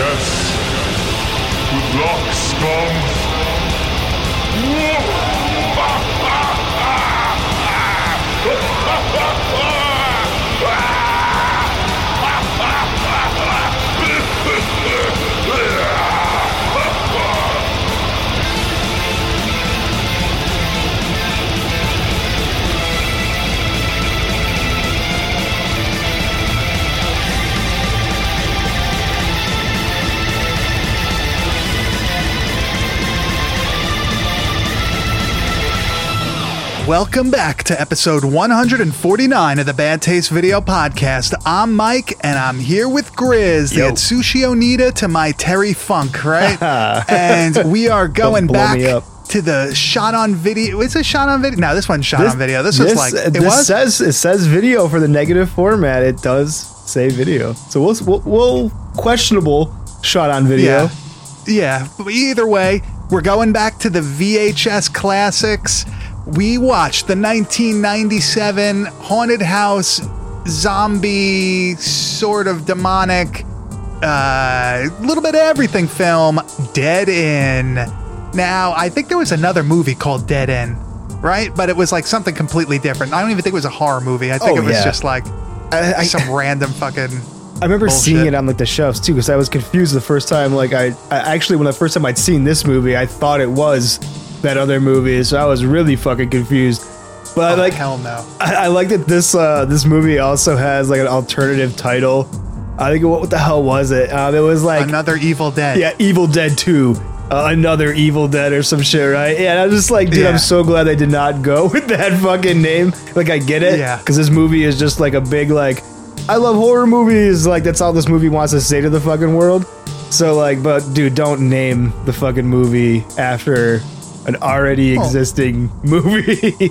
VHS. Good luck, Welcome back to episode 149 of the Bad Taste Video Podcast. I'm Mike, and I'm here with Grizz, the Yo. Atsushi Onita to my Terry Funk, right? and we are going back to the shot on video. Is it shot on video? No, this wasn't shot on video. This, was like uh, it this was. says it says video for the negative format. It does say video, so we'll we'll, we'll questionable shot on video. Yeah. Yeah. But either way, we're going back to the VHS classics. We watched the 1997 haunted house zombie sort of demonic uh little bit of everything film Dead In. Now, I think there was another movie called Dead In, right? But it was like something completely different. I don't even think it was a horror movie. I think Oh, it was yeah. just like I, I, some random fucking I remember bullshit. seeing it on like the shelves too, because I was confused the first time. Like I, I actually when the first time I'd seen this movie, I thought it was that other movie, so I was really fucking confused. But oh, like hell no. I, I like that this uh, this movie also has like an alternative title. I think what, what the hell was it? Um, it was like Another Evil Dead. yeah, Evil Dead Two, uh, another Evil Dead or some shit, right? Yeah, and I was just like, dude, Yeah. I'm so glad they did not go with that fucking name. Like, I get it, Yeah. because this movie is just like a big like, I love horror movies. Like that's all this movie wants to say to the fucking world. So like, but dude, don't name the fucking movie after an already Oh. existing movie.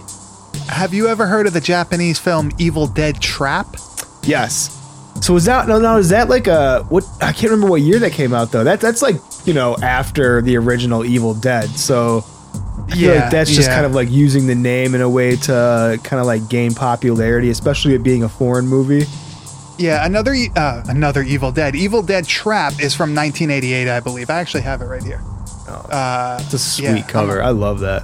Have you ever heard of the Japanese film Evil Dead Trap? Yes. So was that no no is that like a what I can't remember what year that came out though. That that's like, you know, after the original Evil Dead. So Yeah, like that's just yeah. kind of like using the name in a way to kind of like gain popularity, especially it being a foreign movie. Yeah, another e- uh, another Evil Dead. Evil Dead Trap is from 1988, I believe. I actually have it right here. Uh, It's a sweet Yeah, cover. I love that.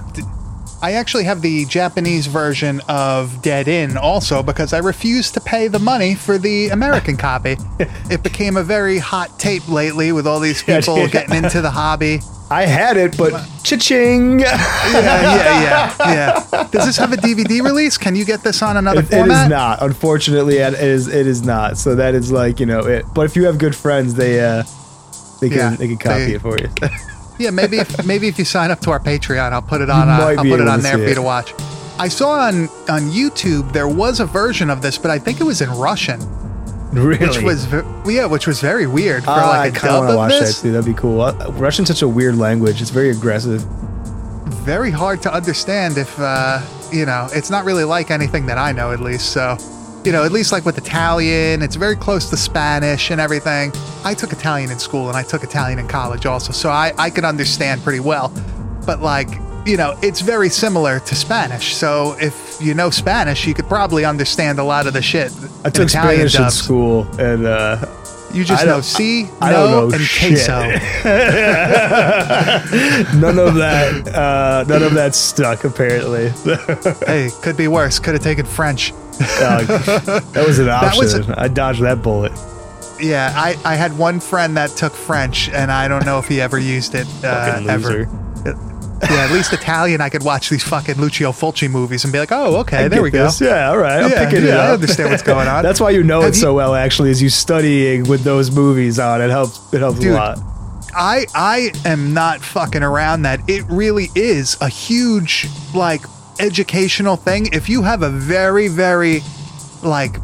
I actually have the Japanese version of Dead In also because I refused to pay the money for the American copy. It became a very hot tape lately with all these people yeah. getting into the hobby. I had it, but cha-ching. Yeah, yeah, yeah, yeah. Does this have a DVD release? Can you get this on another It- it format? is not. Unfortunately, it is. It is not. So that is like you know it. But if you have good friends, they uh, they can Yeah, they can copy they- it for you. Yeah, maybe if maybe if you sign up to our Patreon, I'll put it on. Uh, I'll put it on there for you to watch. I saw on on YouTube there was a version of this, but I think it was in Russian, really, which was ve- yeah, which was very weird for Ah, like I a kind of dub want to of watch this. that too. That'd be cool. Uh, Russian's such a weird language. It's very aggressive. Very hard to understand if uh, you know. It's not really like anything that I know, at least. So, you know, at least like with Italian, it's very close to Spanish and everything. I took Italian in school and I took Italian in college also, so I I could understand pretty well. But like, you know, it's very similar to Spanish. So if you know Spanish, you could probably understand a lot of the shit. I took Italian Spanish in school, and uh, You just I know I no, don't know and shit. queso. none of that, uh, none of that stuck. Apparently, hey, could be worse. Could have taken French. Uh, that was an option. was I dodged that bullet. Yeah, I, I had one friend that took French, and I don't know if he ever used it uh, ever. Yeah, at least Italian, I could watch these fucking Lucio Fulci movies and be like, oh, okay, I there we go. Yeah, all right. I'm Yeah, picking it yeah, I understand what's going on. That's why you know Have it you- so well. Actually, is you studying with those movies on. It helps. It helps Dude, a lot. I I am not fucking around that. It really is a huge like educational thing. If you have a very very like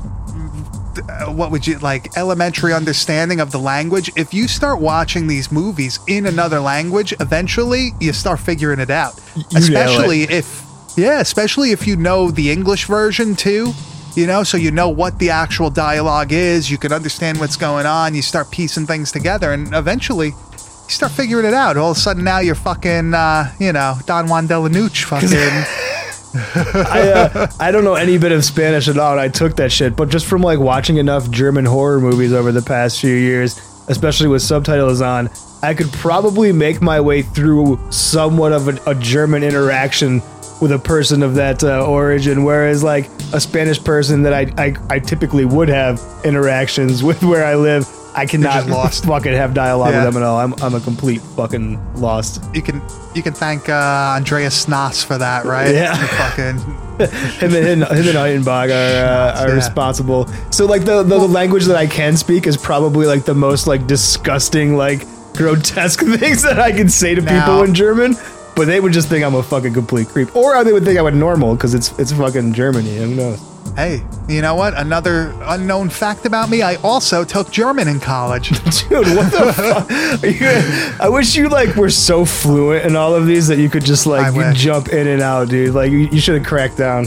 what would you like elementary understanding of the language, if you start watching these movies in another language, eventually you start figuring it out. it. especially if yeah, especially if you know the English version too. You know, so you know what the actual dialogue is. You can understand what's going on. You start piecing things together, and eventually, you start figuring it out. All of a sudden, now you're fucking, uh, you know, Don Juan de la fucking I uh, I don't know any bit of Spanish at all. And I took that shit, but just from like watching enough German horror movies over the past few years, especially with subtitles on, I could probably make my way through somewhat of a, a German interaction with a person of that uh, origin. Whereas like a Spanish person that I, I I typically would have interactions with where I live. I cannot lost. fucking have dialogue Yeah. with them at all. I'm, I'm a complete fucking lost. You can you can thank uh, Andreas Schnaas for that, right? Yeah. Fucking him and him and Ittenbach are, uh, are Yeah. responsible. So like the, the the language that I can speak is probably like the most like disgusting like grotesque things that I can say to Now- people in German. But they would just think I'm a fucking complete creep, or they would think I would normal because it's it's fucking Germany. Who knows? Hey, you know what? Another unknown fact about me, I also took German in college. Dude, what the fuck? You- I wish you like were so fluent in all of these that you could just like jump in and out, dude. Like you, you should have cracked down.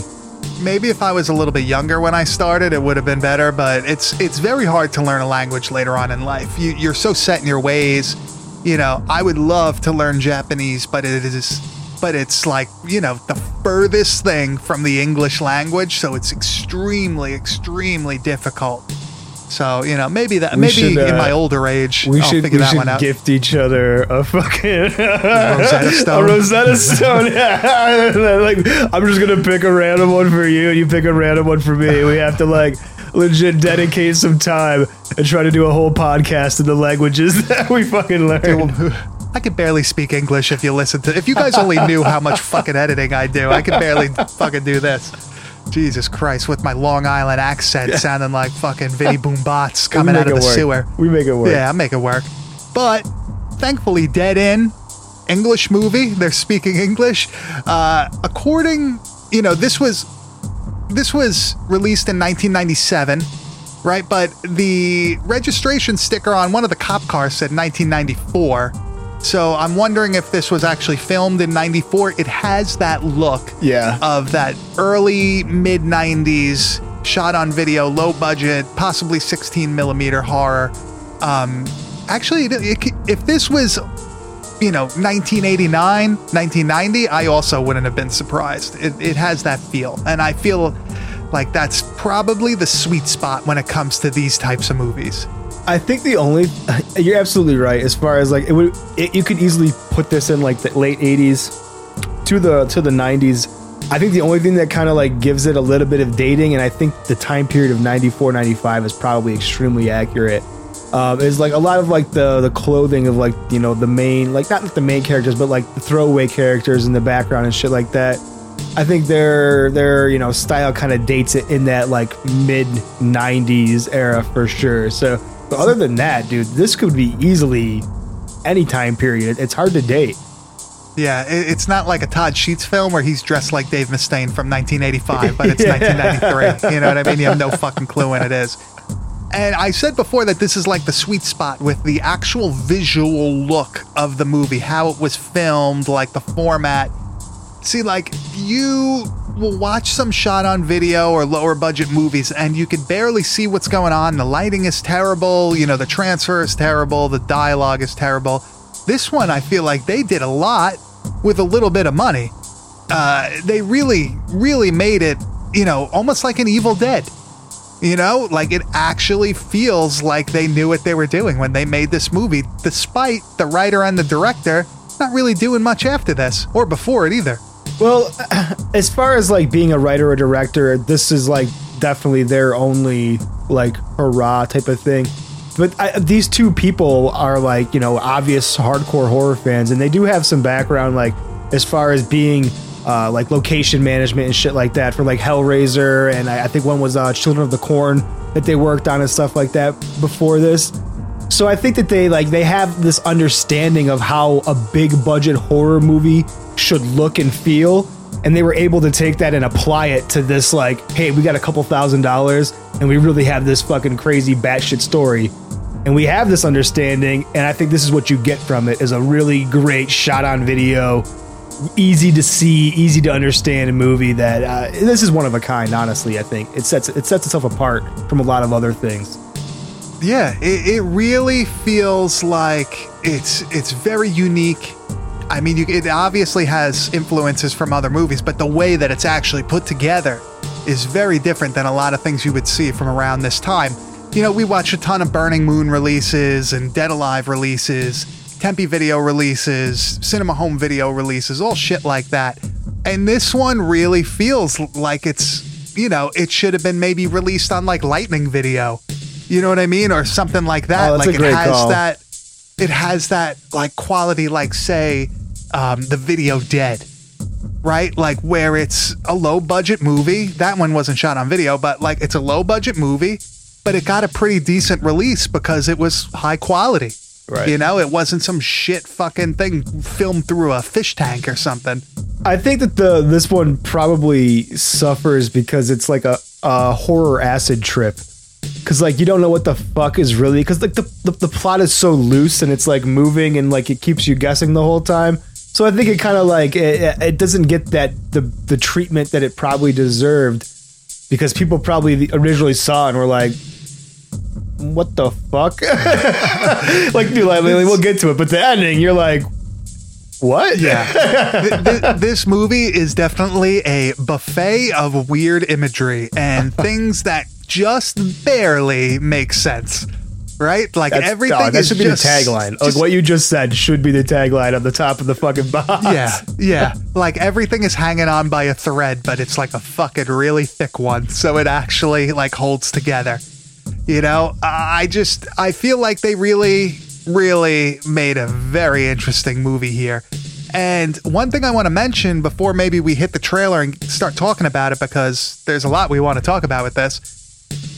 Maybe if I was a little bit younger when I started, it would have been better, but it's it's very hard to learn a language later on in life. You, you're so set in your ways. You know, I would love to learn Japanese, but it is but it's like, you know, the furthest thing from the English language, so it's extremely extremely difficult. So, you know, maybe that We maybe should, in uh, my older age We I'll should figure we that should one out. gift each other a fucking Rosetta Stone. a. Rosetta Stone. Yeah, like I'm just gonna pick a random one for you, and you pick a random one for me. We have to like legit dedicate some time and try to do a whole podcast in the languages that we fucking learn. I could barely speak English if you listen to. If you guys only knew how much fucking editing I do, I could barely fucking do this. Jesus Christ, with my Long Island accent sounding like fucking Vinny Boom Bots coming out of the work. sewer. We make it work. Yeah, I make it work. But thankfully, Dead In, English movie. They're speaking English. Uh, according, you know, this was this was released in 1997, right? But the registration sticker on one of the cop cars said 1994. So I'm wondering if this was actually filmed in 94. It has that look Yeah. of that early mid 90s shot on video, low budget, possibly 16 millimeter horror. Um, actually, it, it, if this was, you know, 1989, 1990, I also wouldn't have been surprised. It, it has that feel. And I feel like that's probably the sweet spot when it comes to these types of movies. I think the only you're absolutely right as far as like it would it, you could easily put this in like the late 80s to the to the 90s. I think the only thing that kind of like gives it a little bit of dating and I think the time period of 94 95 is probably extremely accurate. Um, is like a lot of like the the clothing of like you know the main like not the main characters but like the throwaway characters in the background and shit like that. I think their their you know style kind of dates it in that like mid '90s era for sure. So, but other than that, dude, this could be easily any time period. It's hard to date. Yeah, it's not like a Todd Sheets film where he's dressed like Dave Mustaine from 1985, but it's Yeah. 1993. You know what I mean? You have no fucking clue when it is. And I said before that this is like the sweet spot with the actual visual look of the movie, how it was filmed, like the format. See, like you will watch some shot on video or lower budget movies and you can barely see what's going on. The lighting is terrible, you know, the transfer is terrible, the dialogue is terrible. This one, I feel like they did a lot with a little bit of money. Uh, they really, really made it, you know, almost like an Evil Dead. You know, like it actually feels like they knew what they were doing when they made this movie, despite the writer and the director not really doing much after this or before it either. Well, as far as like being a writer or director, this is like definitely their only like hurrah type of thing. But I, these two people are like you know obvious hardcore horror fans, and they do have some background like as far as being uh, like location management and shit like that for like Hellraiser, and I, I think one was uh, Children of the Corn that they worked on and stuff like that before this. So I think that they like they have this understanding of how a big budget horror movie should look and feel and they were able to take that and apply it to this like hey we got a couple thousand dollars and we really have this fucking crazy batshit story and we have this understanding and I think this is what you get from it is a really great shot on video easy to see easy to understand movie that uh, this is one of a kind honestly I think it sets it sets itself apart from a lot of other things Yeah, it, it really feels like it's it's very unique. I mean, you, it obviously has influences from other movies, but the way that it's actually put together is very different than a lot of things you would see from around this time. You know, we watch a ton of Burning Moon releases and Dead Alive releases, Tempe video releases, Cinema Home video releases, all shit like that. And this one really feels like it's, you know, it should have been maybe released on like Lightning Video. You know what I mean? Or something like that. Oh, that's like a great it has call. that it has that like quality like say um, the video dead right like where it's a low budget movie that one wasn't shot on video but like it's a low budget movie but it got a pretty decent release because it was high quality Right. you know it wasn't some shit fucking thing filmed through a fish tank or something I think that the this one probably suffers because it's like a, a horror acid trip. Cause like you don't know what the fuck is really because like the, the the plot is so loose and it's like moving and like it keeps you guessing the whole time. So I think it kind of like it, it doesn't get that the the treatment that it probably deserved because people probably originally saw and were like, "What the fuck?" like, dude, like, we'll get to it, but the ending, you're like, "What?" Yeah. Th- th- this movie is definitely a buffet of weird imagery and things that just barely makes sense. Right? Like That's, everything dog, that is should be just, the tagline. Like just- what you just said should be the tagline on the top of the fucking box. yeah, yeah. Like everything is hanging on by a thread, but it's like a fucking really thick one, so it actually like holds together. You know, I just I feel like they really, really made a very interesting movie here. And one thing I want to mention before maybe we hit the trailer and start talking about it, because there's a lot we want to talk about with this.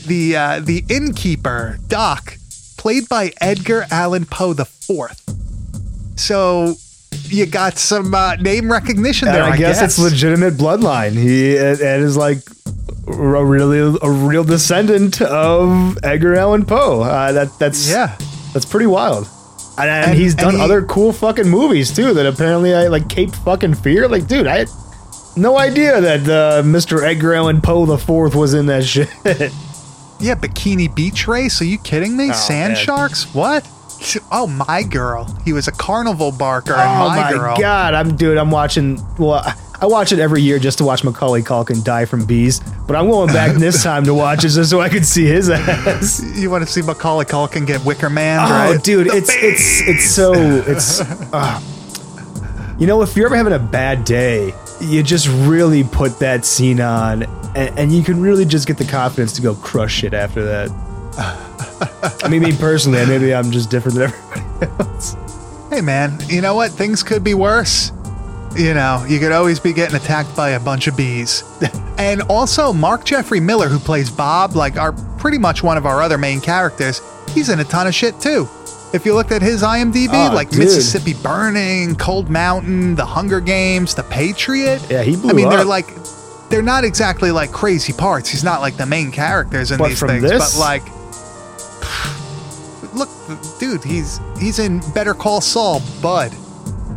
The uh, the innkeeper Doc, played by Edgar Allan Poe the Fourth. So you got some uh, name recognition And there. I, guess, it's legitimate bloodline. He and is like a really a real descendant of Edgar Allan Poe. Uh, that that's Yeah. that's pretty wild. And, and, he's done he- other cool fucking movies too. That apparently I like Cape fucking Fear. Like, dude, I no idea that uh, Mr. Edgar Allan Poe the Fourth was in that shit. Yeah, Bikini Beach Race. Are you kidding me? Sand Oh, man. Sharks? What? Oh, My Girl. He was a carnival barker oh My, my god, I'm dude. I'm watching. Well, I- watch it every year just to watch Macaulay Culkin die from bees. But I'm going back this time to watch it just so I can see his ass. You want to see Macaulay Culkin get Wicker Man? Oh, right? dude, The it's it's it's so it's. Uh, you know, if you're ever having a bad day, you just really put that scene on, and, and you can really just get the confidence to go crush it after that. I mean, me personally, maybe I'm just different than everybody else. Hey, man. You know what? Things could be worse. You know, you could always be getting attacked by a bunch of bees. and also, Mark Jeffrey Miller, who plays Bob, like our pretty much one of our other main characters, he's in a ton of shit too. If you looked at his IMDb, Oh, ah, like dude. Mississippi Burning, Cold Mountain, The Hunger Games, The Patriot. Yeah, he blew I mean, they're like, they're not exactly like crazy parts. He's not like the main characters in But these things, this? but like, look, dude, he's he's in Better Call Saul, Bud.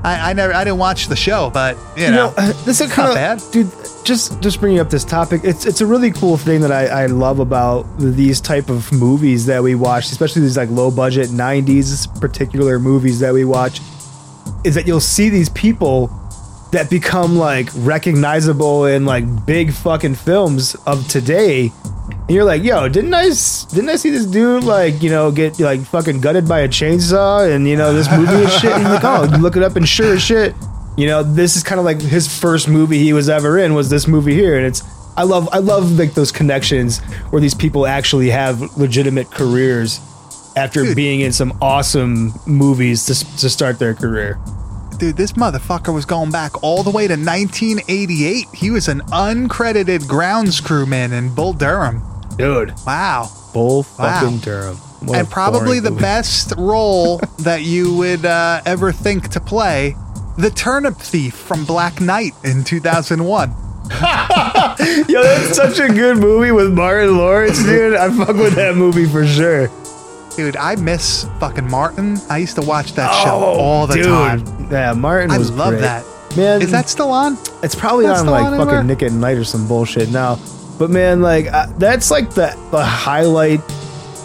I, I never, I didn't watch the show, but you, You know, know, this is kind of bad. dude. Just just bringing up this topic, it's it's a really cool thing that I, I love about these type of movies that we watch, especially these like low budget '90s particular movies that we watch, is that you'll see these people that become like recognizable in like big fucking films of today. And you're like, yo, didn't I didn't I see this dude like you know get like fucking gutted by a chainsaw and you know this movie and shit? And you're like, oh, you look it up and sure as shit, you know this is kind of like his first movie he was ever in was this movie here, and it's I love I love like those connections where these people actually have legitimate careers after Dude. being in some awesome movies to to start their career. dude, this motherfucker was going back all the way to 1988. He was an uncredited grounds crewman in Bull Durham. Dude, Wow. Bull Wow. fucking Durham. What and probably the movie. best role that you would uh, ever think to play the turnip thief from Black Knight in 2001. Yo, that's such a good movie with Martin Lawrence, dude. I fuck with that movie for sure. Dude, I miss fucking Martin. I used to watch that show all the Oh, dude. time. Yeah, Martin I was love great. that. Man, Is that still on? It's probably on like on fucking anywhere? Nick at Night or some bullshit now. But man, like uh, that's like the the highlight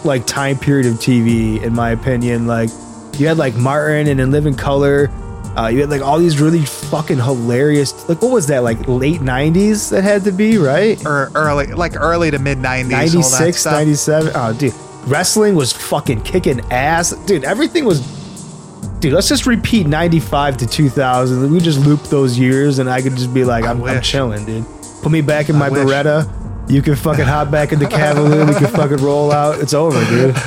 like time period of TV in my opinion. Like you had like Martin and In Living Color, Uh, you had like all these really fucking hilarious. Like what was that? Like late '90s that had to be right. or early, like early to mid '90s, 96, 97. Oh, dude. Wrestling was fucking kicking ass. Dude, everything was. Dude, let's just repeat 95 to 2000. We just loop those years and I could just be like, I'm, I'm chilling, dude. Put me back in my. Beretta. You can fucking hop back in the Cavalier. We can fucking roll out. It's over, dude.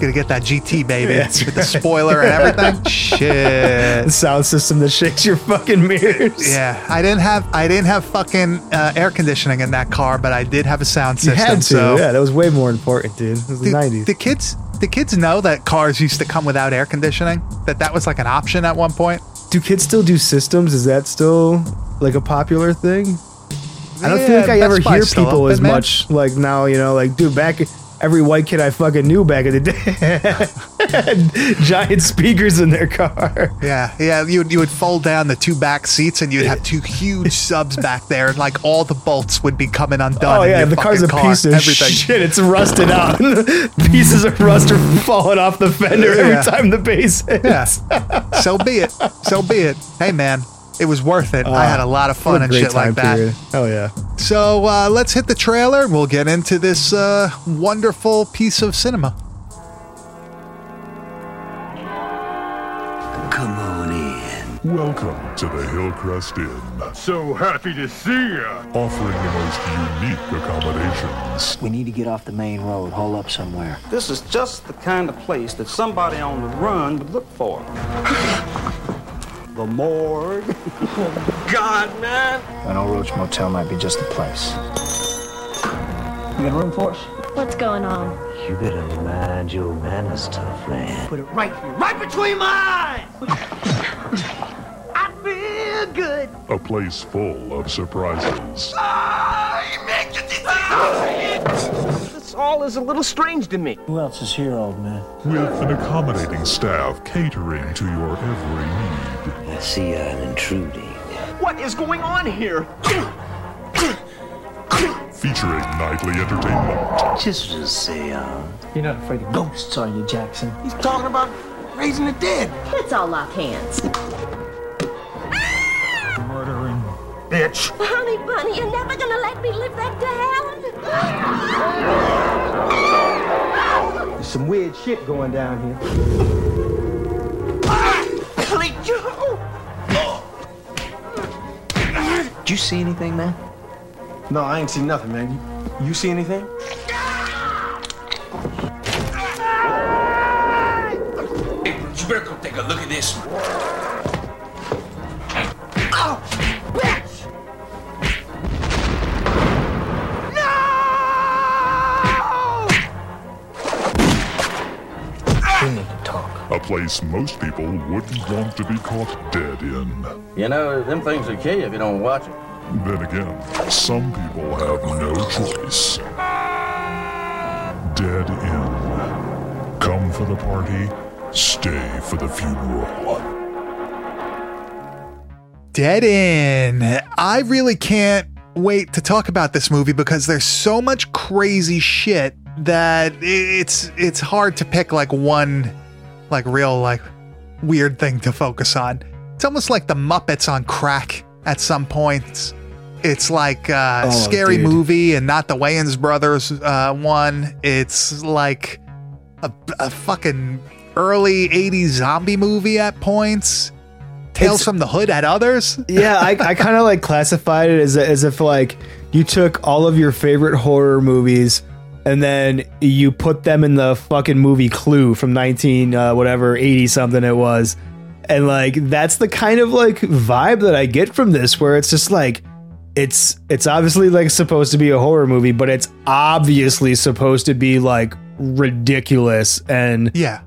Gonna get that GT baby Yeah. with the spoiler and everything. Shit. The sound system that shakes your fucking mirrors. Yeah, I didn't have I didn't have fucking uh, air conditioning in that car, but I did have a sound You system. had to. so yeah, that was way more important, dude. It was the Do, 90s. the kids the kids know that cars used to come without air conditioning. That that was like an option at one point. do kids still do systems? Is that still like a popular thing? I don't feel Yeah, like I ever hear people as much like now, you know, like dude, back every white kid I fucking knew back in the day had giant speakers in their car. Yeah, yeah. You would you would fold down the two back seats, and you'd have two huge subs back there, and like all the bolts would be coming undone. Oh yeah, the car's a car, piece of everything. shit. It's rusted out. Pieces of rust are falling off the fender Yeah. every time the bass hits. Yeah. so be it. So be it. Hey man, it was worth it. I had a lot of fun and shit like time that. period. Hell yeah. So uh, let's hit the trailer. We'll get into this uh, wonderful piece of cinema. Come on in. Welcome to the Hillcrest Inn, So happy to see you. offering the most unique accommodations. We need to get off the main road, hole up somewhere. This is just the kind of place that somebody on the run would look for. the morgue. God, man. An old Roach Motel might be just the place. You got a room for us? What's going on? You better mind your manners, tough man. Put it right here, right between my eyes. I feel good. A place full of surprises. This all is a little strange to me. Who else is here, old man? With an accommodating staff catering to your every need. I see I'm intruding. What is going on here? Featuring nightly entertainment. Just a seance. Um, You're not afraid of ghosts, are you, Jackson? He's talking about raising the dead. Let's all lock hands. Bitch. Honey bunny, you're never gonna let me live that down. There's some weird shit going down here. Billy Joe! Did you see anything, man? No, I ain't seen nothing, man. You, you see anything? You better go take a look at this. A place most people wouldn't want to be caught dead in. You know, them things will kill you if you don't watch it. Then again, some people have no choice. Dead End. Come for the party, stay for the funeral. Dead in. I really can't wait to talk about this movie because there's so much crazy shit that it's it's hard to pick like one like real like weird thing to focus on. It's almost like the Muppets on crack at some points. It's like uh, Oh, scary dude. movie and not the Wayans brothers uh, one. It's like a, a fucking early 80s zombie movie at points. Tales It's- from the Hood at others. yeah, I, I kind of like classified it as, as if like you took all of your favorite horror movies and then you put them in the fucking movie Clue from 19 uh, whatever 80 something it was. And like that's the kind of like vibe that I get from this where it's just like it's it's obviously like supposed to be a horror movie, but it's obviously supposed to be like ridiculous and Yeah.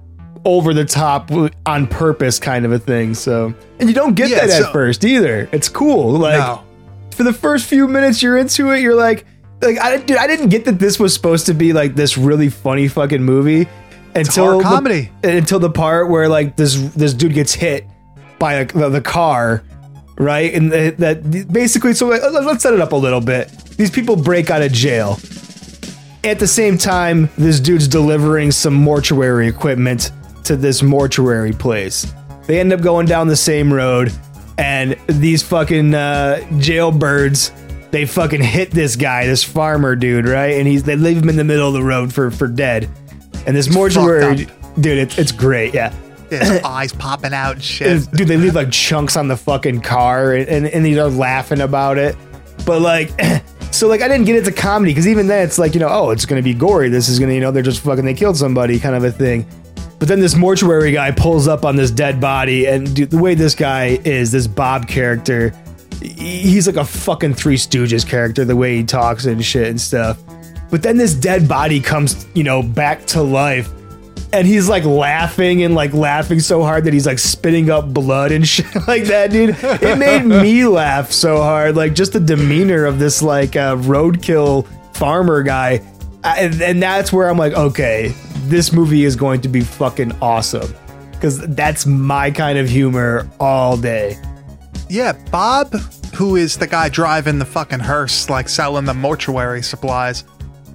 over the top on purpose kind of a thing. So, and you don't get Yeah, that at first either. It's cool. Like no. for the first few minutes you're into it, you're like, like I, dude, I didn't get that this was supposed to be like this really funny fucking movie until the- comedy. until the part where like this this dude gets hit by like, the, the car. Right, and the, that basically. So let- let's set it up a little bit. These people break out of jail. At the same time, this dude's delivering some mortuary equipment to this mortuary place. They end up going down the same road, and these fucking uh, jailbirds they fucking hit this guy, this farmer dude, right? And he's they leave him in the middle of the road for for dead. And this mortuary, dude, it, it's great, yeah. His eyes popping out and shit. And, dude, they leave like chunks on the fucking car, and and, and they're laughing about it. But like, so like, I didn't get into comedy because even then, it's like you know, oh, it's gonna be gory. This is gonna, you know, they're just fucking they killed somebody, kind of a thing. But then this mortuary guy pulls up on this dead body, and dude, the way this guy is, this Bob character, he's like a fucking Three Stooges character, the way he talks and shit and stuff. But then this dead body comes, you know, back to life. And he's like laughing and like laughing so hard that he's like spitting up blood and shit like that, dude. It made me laugh so hard. Like just the demeanor of this like uh, roadkill farmer guy. I, and, and that's where I'm like, okay, this movie is going to be fucking awesome. Because that's my kind of humor all day. Yeah, Bob, who is the guy driving the fucking hearse, like selling the mortuary supplies,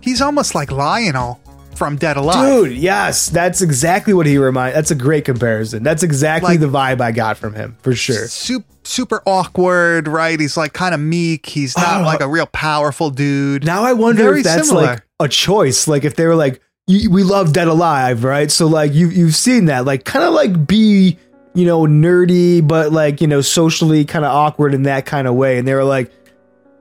he's almost like Lionel from Dead Alive. Dude, yes, that's exactly what he reminds. That's a great comparison. That's exactly Like- the vibe I got from him for sure. Super, super awkward, right? He's like kind of meek. He's not Oh. like a real powerful dude. Now I wonder Very if that's similar. like a choice. Like if they were like, "Y- we love Dead Alive, right? So like you you've seen that, like kind of like be you know nerdy, but like you know socially kind of awkward in that kind of way. And they were like,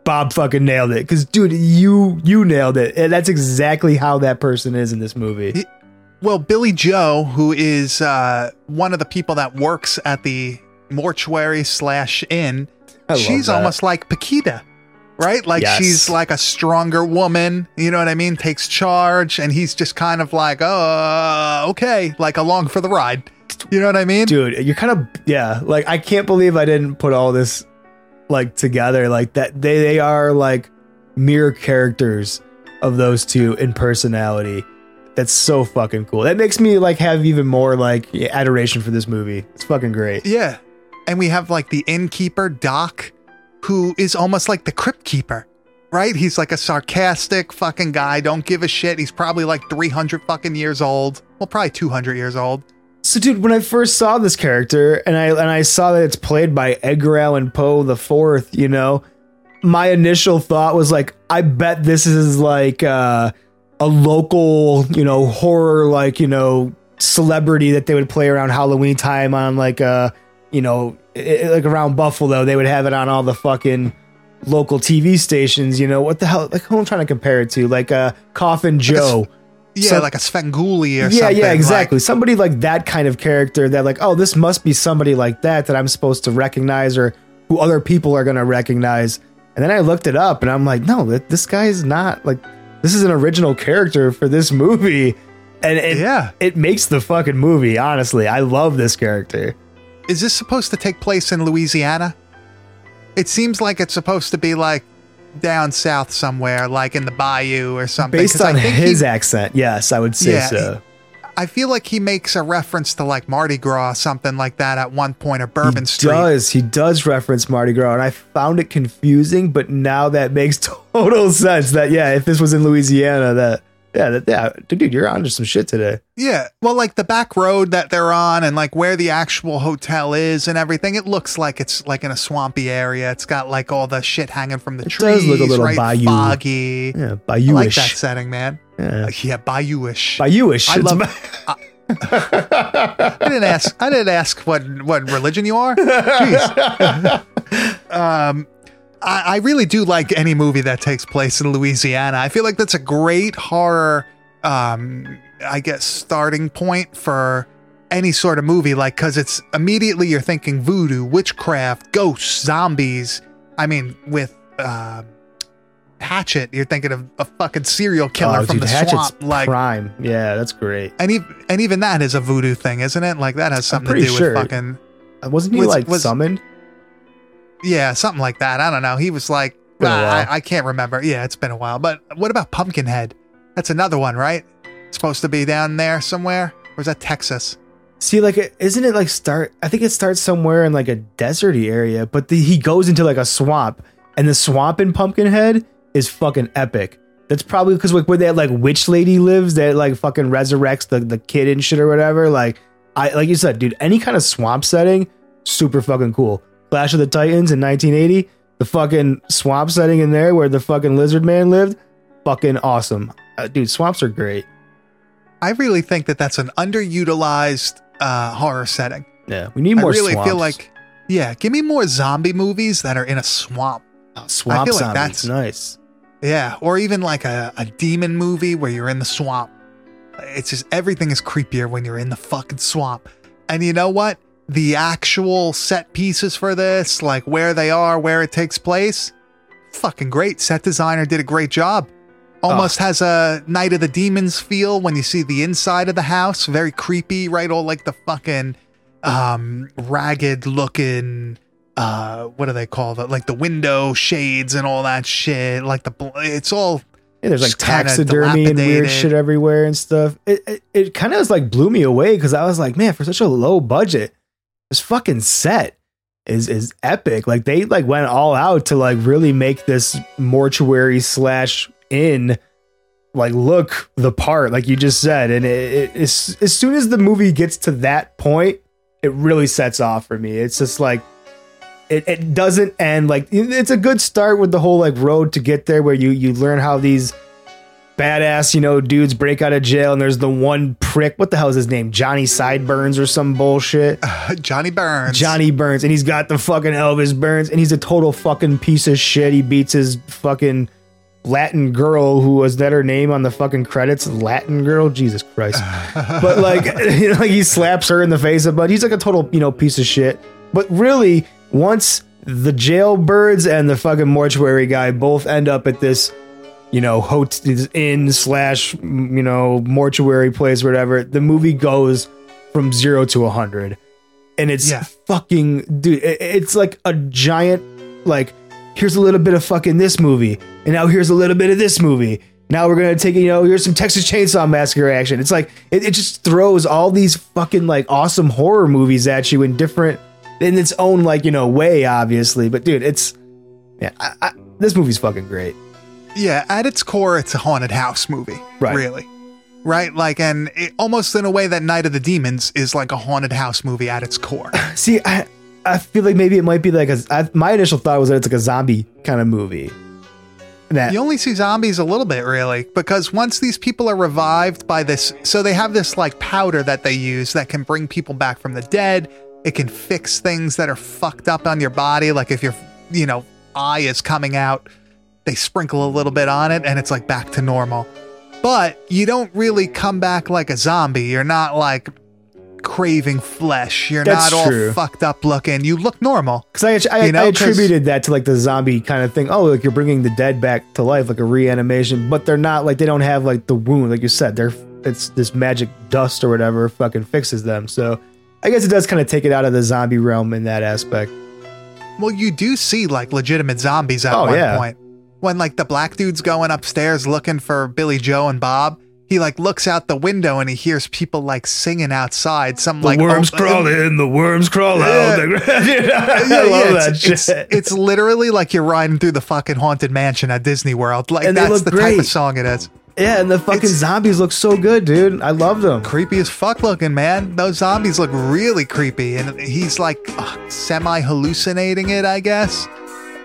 Bob fucking nailed it because dude, you you nailed it. And that's exactly how that person is in this movie. Well, Billy Joe, who is uh, one of the people that works at the mortuary slash inn, she's that. almost like Paquita, right? Like Yes. she's like a stronger woman, you know what I mean? Takes charge, and he's just kind of like, oh, okay, like along for the ride. You know what I mean? dude you're kind of yeah like i can't believe i didn't put all this like together like that they, they are like mirror characters of those two in personality that's so fucking cool that makes me like have even more like adoration for this movie it's fucking great Yeah. And we have like the innkeeper, Doc, who is almost like the crypt keeper, right? He's like a sarcastic fucking guy, don't give a shit. He's probably like 300 fucking years old. Well, probably 200 years old. So, dude, when I first saw this character and I and I saw that it's played by Edgar Allan Poe the Fourth, you know, my initial thought was like, I bet this is like uh, a local, you know, horror like you know celebrity that they would play around Halloween time on like a you know, i- like around Buffalo. They would have it on all the fucking local TV stations. You know, what the hell? Like who I'm trying to compare it to? Like uh, Coffin Joe. Yeah, So- like a Svengoolie or yeah, something. yeah, like- exactly. somebody like that kind of character that like, oh, this must be somebody like that that I'm supposed to recognize or who other people are going to recognize. And then I looked it up and I'm like, no, this guy is not like this is an original character for this movie. And it, Yeah. it makes the fucking movie, honestly. I love this character. Is this supposed to take place in Louisiana? It seems like it's supposed to be like down south somewhere, like in the bayou or something. Based on think his he- accent, yes, I would say Yeah, so. I feel like he makes a reference to like Mardi Gras, something like that at one point, or Bourbon street. he Street. does. He does reference Mardi Gras, and I found it confusing, but now that makes total sense. That yeah, if this was in Louisiana, that yeah, that yeah, dude, you're onto some shit today. Yeah. Well, like the back road that they're on and like where the actual hotel is and everything, it looks like it's like in a swampy area. It's got like all the shit hanging from the trees. It trees. does look a little right? bayou. Foggy. Yeah, I like that setting, man. Yeah. Uh, yeah, bayou-ish. Bayou-ish. I love. I didn't ask. I didn't ask what what religion you are. Jeez. um, I, I really do like any movie that takes place in Louisiana. I feel like that's a great horror. Um, I guess starting point for any sort of movie, like because it's immediately you're thinking voodoo, witchcraft, ghosts, zombies. I mean, with um Hatchet, you're thinking of a fucking serial killer Oh, from dude, the Hatchet's swamp, like prime. Yeah, that's great. and even and even that is a voodoo thing, isn't it? Like that has something to do sure. with fucking Uh, Wasn't he Was- like was- summoned? Yeah, something like that. I don't know. He was like I. I can't remember. Yeah, it's been a while. But what about Pumpkinhead? That's another one, right? Supposed to be down there somewhere, or is that Texas? See, like, isn't it like start? I think it starts somewhere in like a deserty area, but the, he goes into like a swamp, and the swamp in Pumpkinhead is fucking epic. That's probably because like where that like witch lady lives that like fucking resurrects the, the kid and shit or whatever. Like I like you said, dude. Any kind of swamp setting, super fucking cool. Clash of the Titans in 1980, the fucking swamp setting in there where the fucking lizard man lived, fucking awesome, uh, dude. Swamps are great. I really think that that's an underutilized uh, horror setting. Yeah, we need more. I really swamps. feel like, yeah, give me more zombie movies that are in a swamp. Oh, swamp I feel like zombies, that's- nice. Yeah, or even like a, a demon movie where you're in the swamp. It's just everything is creepier when you're in the fucking swamp. And you know what? The actual set pieces for this, like where they are, where it takes place, fucking great. Set designer did a great job. Almost has a Night of the Demons feel when you see the inside of the house. Very creepy, right? All like the fucking um ragged looking uh what do they call that? Like the window shades and all that shit. Like the bl- it's all Yeah, there's like taxidermy and weird shit everywhere and stuff. It it, it kind of like blew me away because I was like, man, for such a low budget, this fucking set is is epic. Like they like went all out to like really make this mortuary slash inn like look the part, like you just said. And it, it as as soon as the movie gets to that point, it really sets off for me. It's just like it, it doesn't end like it's a good start with the whole like road to get there where you you learn how these badass you know dudes break out of jail and there's the one prick what the hell is his name? Johnny sideburns or some bullshit? Johnny Burns. johnny burns and he's got the fucking elvis burns and he's a total fucking piece of shit. He beats his fucking latin girl who was that her name on the fucking credits? Latin girl? Jesus christ. But like you know like he slaps her in the face bunch. He's like a total you know piece of shit. But really once the jailbirds and the fucking mortuary guy both end up at this you know hot inn slash mm, you know mortuary place whatever the movie goes from zero to a hundred. And it's Yeah. fucking dude it's like a giant like here's a little bit of fucking this movie and now here's a little bit of this movie. Now we're gonna take you know here's some texas chainsaw massacre action. It's like it, it just throws all these fucking like awesome horror movies at you in different in its own like you know way obviously. But dude it's yeah I, I, this movie's fucking great Yeah, at its core, it's a haunted house movie. Right. Really. Right? Like, and it, almost in a way that Night of the Demons is like a haunted house movie at its core. See, I I feel like maybe it might be like a. I, my initial thought was that it's like a zombie kind of movie. That You only see zombies a little bit, really, because once these people are revived by this, so they have this like powder that they use that can bring people back from the dead. It can fix things that are fucked up on your body. Like if your, you know, eye is coming out, they sprinkle a little bit on it and it's like back to normal. But you don't really come back like a zombie. You're not like craving flesh. You're That's not all fucked up looking. You look normal. because I I, You know, I attributed that to like the zombie kind of thing. Oh, like you're bringing the dead back to life, like a reanimation. But they're not like they don't have like the wound, like you said. They're it's this magic dust or whatever fucking fixes them. So I guess it does kind of take it out of the zombie realm in that aspect. Well, you do see like legitimate zombies at Oh, one yeah. point. When like the black dude's going upstairs looking for Billy Joe and Bob, he like looks out the window and he hears people like singing outside. Some like worms oh, in, the worms crawl Yeah. I Yeah, love yeah, that it's, shit. It's, it's literally like you're riding through the fucking haunted mansion at Disney World. Like And that's the type of song it is. yeah, and the fucking it's- zombies look so good, dude. I love them. Creepy as fuck looking, man. Those zombies look really creepy, and he's like uh, semi hallucinating it, I guess.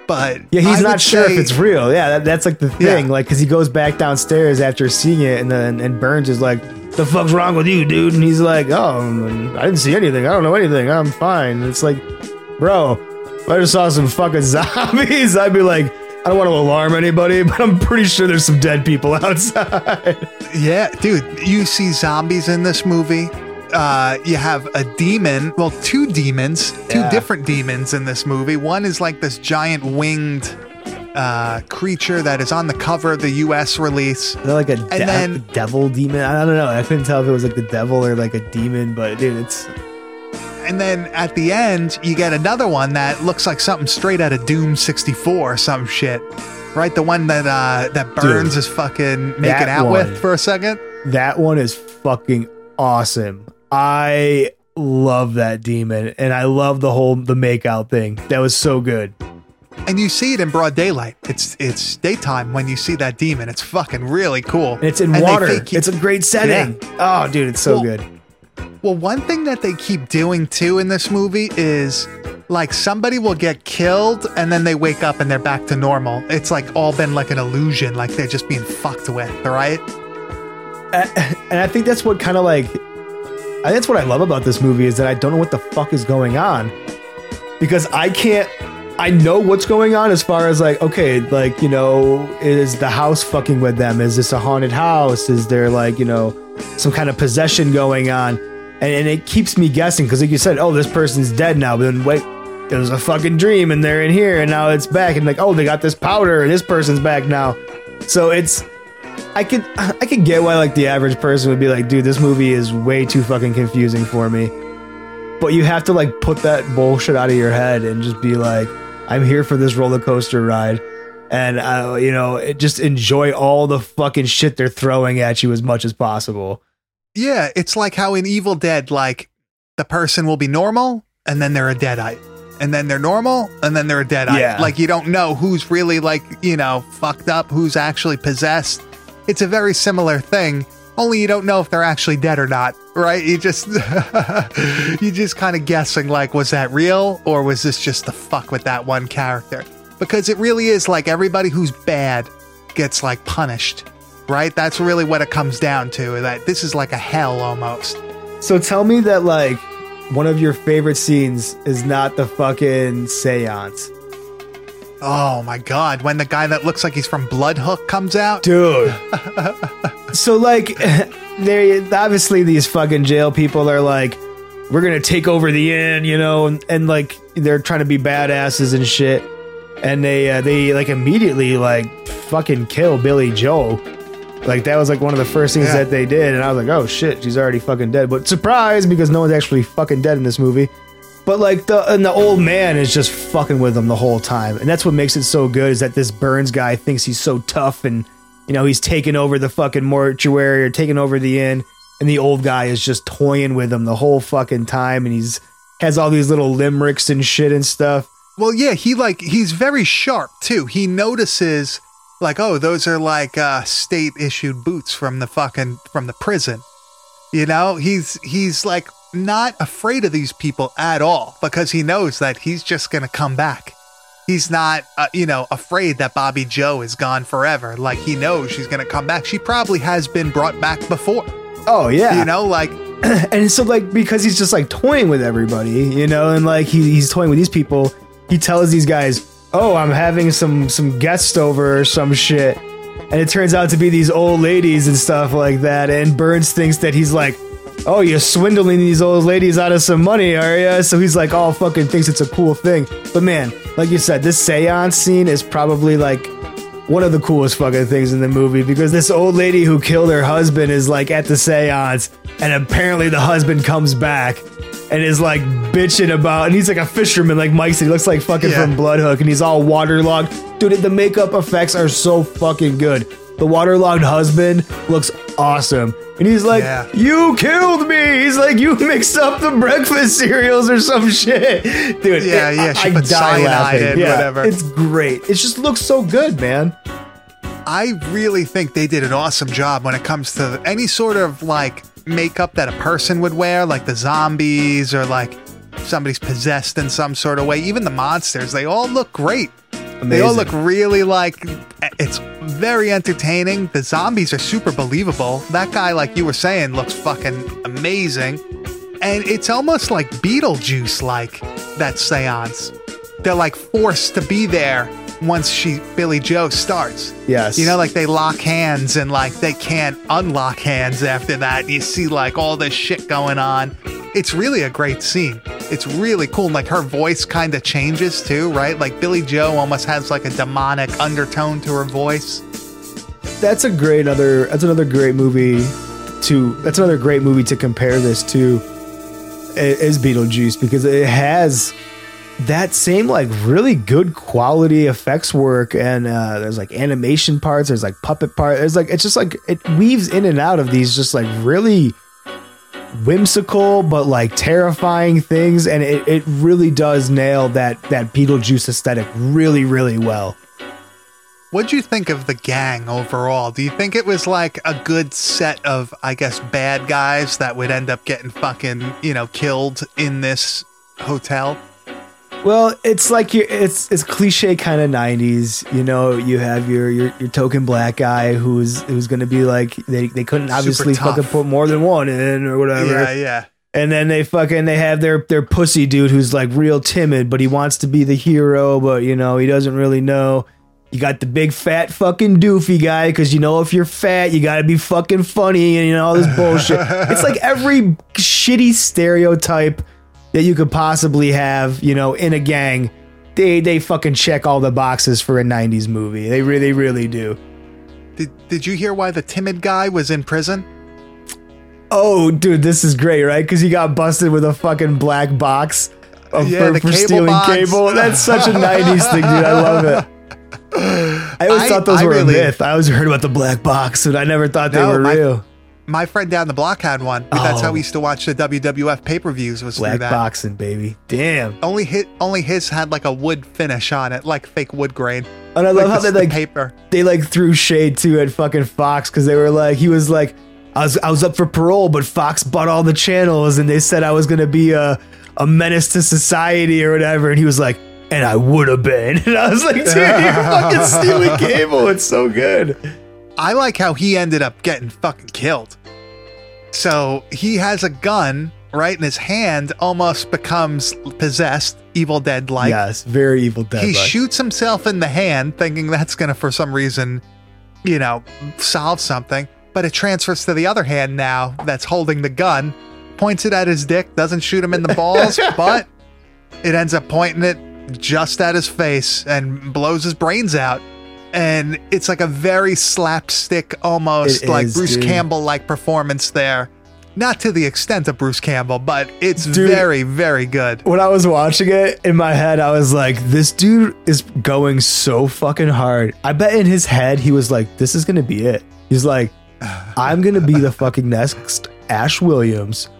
But Yeah, he's I not sure say- if it's real. Yeah, that, that's like the thing. Yeah. Like, because he goes back downstairs after seeing it, and then and Burns is like, "The fuck's wrong with you, dude?" And he's like, "Oh, I didn't see anything. I don't know anything. I'm fine." And it's like, bro, if I just saw some fucking zombies, I'd be like, I don't want to alarm anybody, but I'm pretty sure there's some dead people outside. Yeah, dude, you see zombies in this movie. Uh, you have a demon, well, two demons, two Yeah. different demons in this movie. One is like this giant winged uh, creature that is on the cover of the US release. They're like a, de- then- devil demon. I don't know. I couldn't tell if it was like the devil or like a demon, but dude, it's And then at the end, you get another one that looks like something straight out of Doom 64 or some shit. Right? The one that uh, that Burns Dude, is fucking making out one. with for a second. That one is fucking awesome. I love that demon and I love the whole the makeout thing. That was so good. And you see it in broad daylight. It's it's daytime when you see that demon. It's fucking really cool. And it's in And water. you- It's a great setting. Oh dude, it's so Well, good. Well, one thing that they keep doing too in this movie is like somebody will get killed and then they wake up and they're back to normal. It's like all been like an illusion, like they're just being fucked with, right? and I think that's what kind of like that's what I love about this movie is that I don't know what the fuck is going on because I can't I know what's going on as far as like okay like you know is the house fucking with them? Is this a haunted house? Is there like you know some kind of possession going on? And, and it keeps me guessing because like you said oh this person's dead now but then wait it was a fucking dream and they're in here and now it's back and like oh they got this powder and this person's back now. So it's I could I could get why like the average person would be like, dude, this movie is way too fucking confusing for me. But you have to like put that bullshit out of your head and just be like, I'm here for this roller coaster ride, and uh, you know, it- just enjoy all the fucking shit they're throwing at you as much as possible. Yeah, it's like how in Evil Dead, like the person will be normal and then they're a deadite. And then they're normal and then they're a deadite. Yeah. Like you don't know who's really like, you know, fucked up, who's actually possessed. It's a very similar thing, only you don't know if they're actually dead or not, right? You just you just kind of guessing like was that real or was this just the fuck with that one character? Because it really is like everybody who's bad gets like punished, right? That's really what it comes down to. That this is like a hell almost. So tell me that like one of your favorite scenes is not the fucking seance. Oh my god, when the guy that looks like he's from Bloodhook comes out? Dude. so like they obviously these fucking jail people are like we're gonna take over the inn you know and, and like they're trying to be badasses and shit and they uh, they like immediately like fucking kill billy joe like that was like one of the first things Yeah. that they did and i was like oh shit she's already fucking dead but surprise because no one's actually fucking dead in this movie but like the and the old man is just fucking with them the whole time, and that's what makes it so good. Is that this Burns guy thinks he's so tough, and you know he's taking over the fucking mortuary or taking over the inn, and the old guy is just toying with him the whole fucking time, and he's has all these little limericks and shit and stuff. Well, yeah, he like he's very sharp too. He notices like, oh, those are like uh state issued boots from the fucking from the prison. You know, he's he's like not afraid of these people at all because he knows that he's just going to come back. He's not, uh, you know, afraid that Bobby Joe is gone forever. Like he knows she's going to come back. She probably has been brought back before. Oh yeah, You know, like and so like because he's just like toying with everybody, you know, and like he, he's toying with these people, he tells these guys, "Oh, I'm having some some guests over or some shit," and it turns out to be these old ladies and stuff like that. And Burns thinks that he's like, "Oh, you're swindling these old ladies out of some money, are ya?" So he's like, all fucking thinks it's a cool thing. But man, like you said, this seance scene is probably like one of the coolest fucking things in the movie because this old lady who killed her husband is like at the seance, and apparently the husband comes back and is like bitching about, and he's like a fisherman, like Mike said. He looks like fucking Yeah. from Bloodhook, and he's all waterlogged. Dude, the makeup effects are so fucking good. The waterlogged husband looks awesome. And he's like, Yeah. You killed me! He's like, You mixed up the breakfast cereals or some shit. Dude, Yeah, it- yeah, she I, put die cyanide laughing. in, yeah, whatever. It's great. It just looks so good, man. I really think they did an awesome job when it comes to any sort of like makeup that a person would wear, like the zombies or like somebody's possessed in some sort of way. Even the monsters, they all look great. They all look really like it's very entertaining. The zombies are super believable. That guy, like you were saying, looks fucking amazing. And it's almost like Beetlejuice like that seance. They're like forced to be there once she Billy Joe starts. Yes. You know, like they lock hands and like they can't unlock hands after that. You see like all this shit going on. It's really a great scene. It's really cool. And, like her voice kind of changes too, right? Like Billy Joe almost has like a demonic undertone to her voice. that's a great other that's another great movie to that's another great movie to compare this to is Beetlejuice because it has that same like really good quality effects work and uh, there's like animation parts there's like puppet part there's like it's just like it weaves in and out of these just like really whimsical but like terrifying things and it, it really does nail that that Beetlejuice aesthetic really really well What'd you think of the gang overall? Do you think it was like a good set of, I guess, bad guys that would end up getting fucking, you know, killed in this hotel? Well, it's like you it's it's cliche kind of '90s. You know, you have your your, your token black guy who's who's going to be like they they couldn't obviously fucking put more than one in or whatever. Yeah, yeah. And then they fucking they have their their pussy dude who's like real timid, but he wants to be the hero, but you know he doesn't really know. You got the big fat fucking doofy guy because you know if you're fat you got to be fucking funny and you know all this bullshit. it's like every shitty stereotype that you could possibly have, you know, in a gang. They they fucking check all the boxes for a '90s movie. They really really do. Did Did you hear why the timid guy was in prison? Oh, dude, this is great, right? Because he got busted with a fucking black box of, Yeah, for, for cable stealing box. cable. That's such a '90s thing, dude. I love it. I always I- thought those I were really- a myth. I always heard about the black box, and I never thought they No, were my- real. My friend down the block had one. That's how Oh. we used to watch the WWF pay per views. Was Black that. boxing, baby. Damn. Only hit, only his had like a wood finish on it, like fake wood grain. And I love how the- they like paper. they like threw shade too at fucking Fox because they were like he was like I was I was up for parole, but Fox bought all the channels and they said I was gonna be a a menace to society or whatever, and he was like, and I would have been, and I was like, dude, you're fucking stealing cable. It's so good. I like how he ended up getting fucking killed. So he has a gun right in his hand, almost becomes possessed, Evil Dead like. yes, very Evil Dead. he shoots himself in the hand, thinking that's gonna, for some reason, you know, solve something. But it transfers to the other hand now that's holding the gun, points it at his dick, doesn't shoot him in the balls, but it ends up pointing it just at his face and blows his brains out. And it's like a very slapstick, almost It like is, Bruce. Campbell like performance there. Not to the extent of Bruce Campbell, but it's Dude. very, very good. when I was watching it in my head, I was like, this dude is going so fucking hard. I bet in his head, he was like, this is going to be it. He's like, I'm going to be the fucking next Ash Williams.